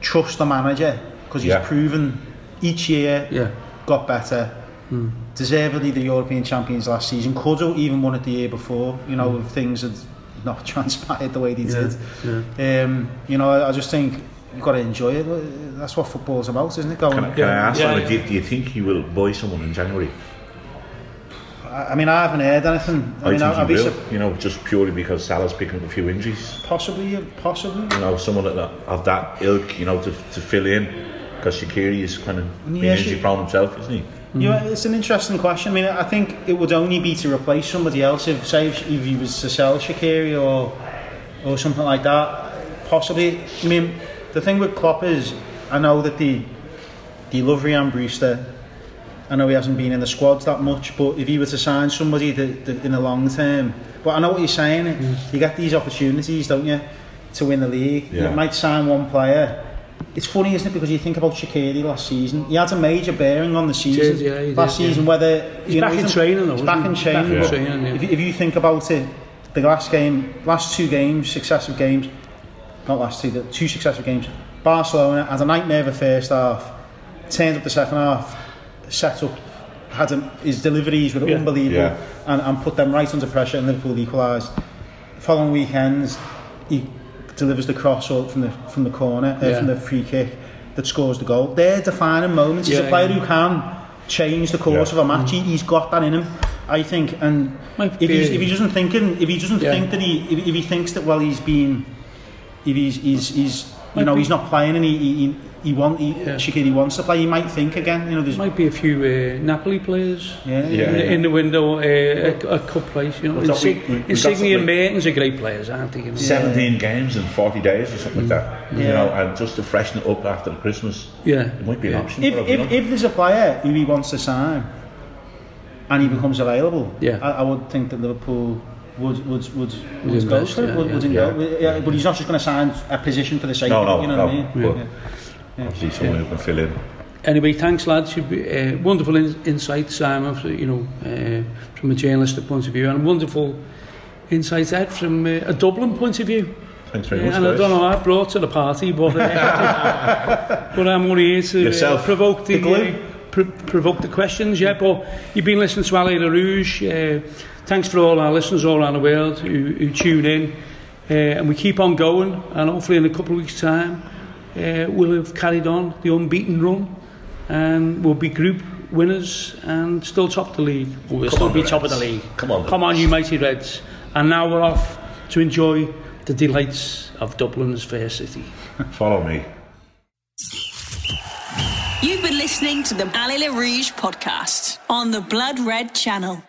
trust the manager because he's Yeah. proven each year Yeah. got better. Deservedly the European champions last season. Could have even won it the year before. You know, if things had not transpired the way they Yeah, did. Um, you know, I, I just think you've got to enjoy it. That's what football's about, isn't it? Going, Can, I- can Yeah, I ask yeah, you, yeah. do, do you think you will buy someone in January? I, I mean, I haven't heard anything. I, I, mean, think I'd he will. sup- You know, just purely because Salah's picking up a few injuries. possibly, possibly. You know, someone of that, of that ilk, you know, to, to fill in. Because Shaqiri is kind of being Yeah, injury prone himself, isn't he? Mm. You know, it's an interesting question. I mean, I think it would only be to replace somebody else if, say, if, if he was to sell Shaqiri or or something like that. Possibly. I mean, the thing with Klopp is, I know that the the love Ryan Brewster. I know he hasn't been in the squads that much, but if he were to sign somebody that, that in the long term, but I know what you're saying. Mm. You get these opportunities, don't you, to win the league. Yeah. You might sign one player. It's funny, isn't it? Because you think about Shaqiri last season, he had a major bearing on the season. did, yeah, he last did, yeah. season, whether He's you back know, in training, though, He's isn't back he? in He's back training. in training, yeah. if, you- if you think about it, the last game, last two games, successive games, not last two, the two successive games. Barcelona had a nightmare of a first half, turned up the second half, set up, had him, his deliveries were Yeah. unbelievable, Yeah. and, and put them right under pressure, and Liverpool equalised. Following weekends, he delivers the cross up from the from the corner, uh, Yeah. from the free kick that scores the goal. They're defining moments. He's Yeah, a player yeah. who can change the course Yeah. of a match. He, he's got that in him, I think. And if, he's, if he doesn't thinking, if he doesn't Yeah. think that he, if, if he thinks that well, he's been, if he's he's, he's you know be. he's not playing and he he, he, want, he Yeah. Shaqiri wants to play, he might think again. You know, there's Might be a few uh, Napoli players yeah, Yeah. in, the, in the window, uh, a, a cup place. You know, We thought we- Insig- we- we Insigne and something- Mertens are great players, aren't they? You know? 17 games in 40 days or something like that. You know, and just to freshen it up after Christmas, Yeah. it might be an yeah. option. If, for if, if there's a player who he wants to sign and he becomes available, Yeah. I, I would think that Liverpool would would would, would, Would go invest, for it. yeah, would, would yeah. indulge- yeah, But he's not just going to sign a position for the sake No, of no, it. You know no, what I mean? but- Yeah. Obviously, someone who can fill in. Anyway, thanks, lads. You've been, uh, wonderful in, insight, Simon. For, you know, uh, from a journalistic point of view, and wonderful insight, Ed, from uh, a Dublin point of view. Thanks very Yeah, much. and I don't know what I brought to the party, but uh, but I'm only here to uh, provoke the, The glue. uh, pr- provoke the questions. Yeah, but you've been listening to Allez les Rouges. Uh, thanks for all our listeners all around the world who, who tune in, uh, and we keep on going. And hopefully, in a couple of weeks' time, uh, we'll have carried on the unbeaten run, and we'll be group winners and still top the league. Well, we'll Come still be the top of the league. Come on, come on, you mighty Reds! And now we're off to enjoy the delights of Dublin's fair city. Follow me. You've been listening to the Allez les Rouges podcast on the Blood Red channel.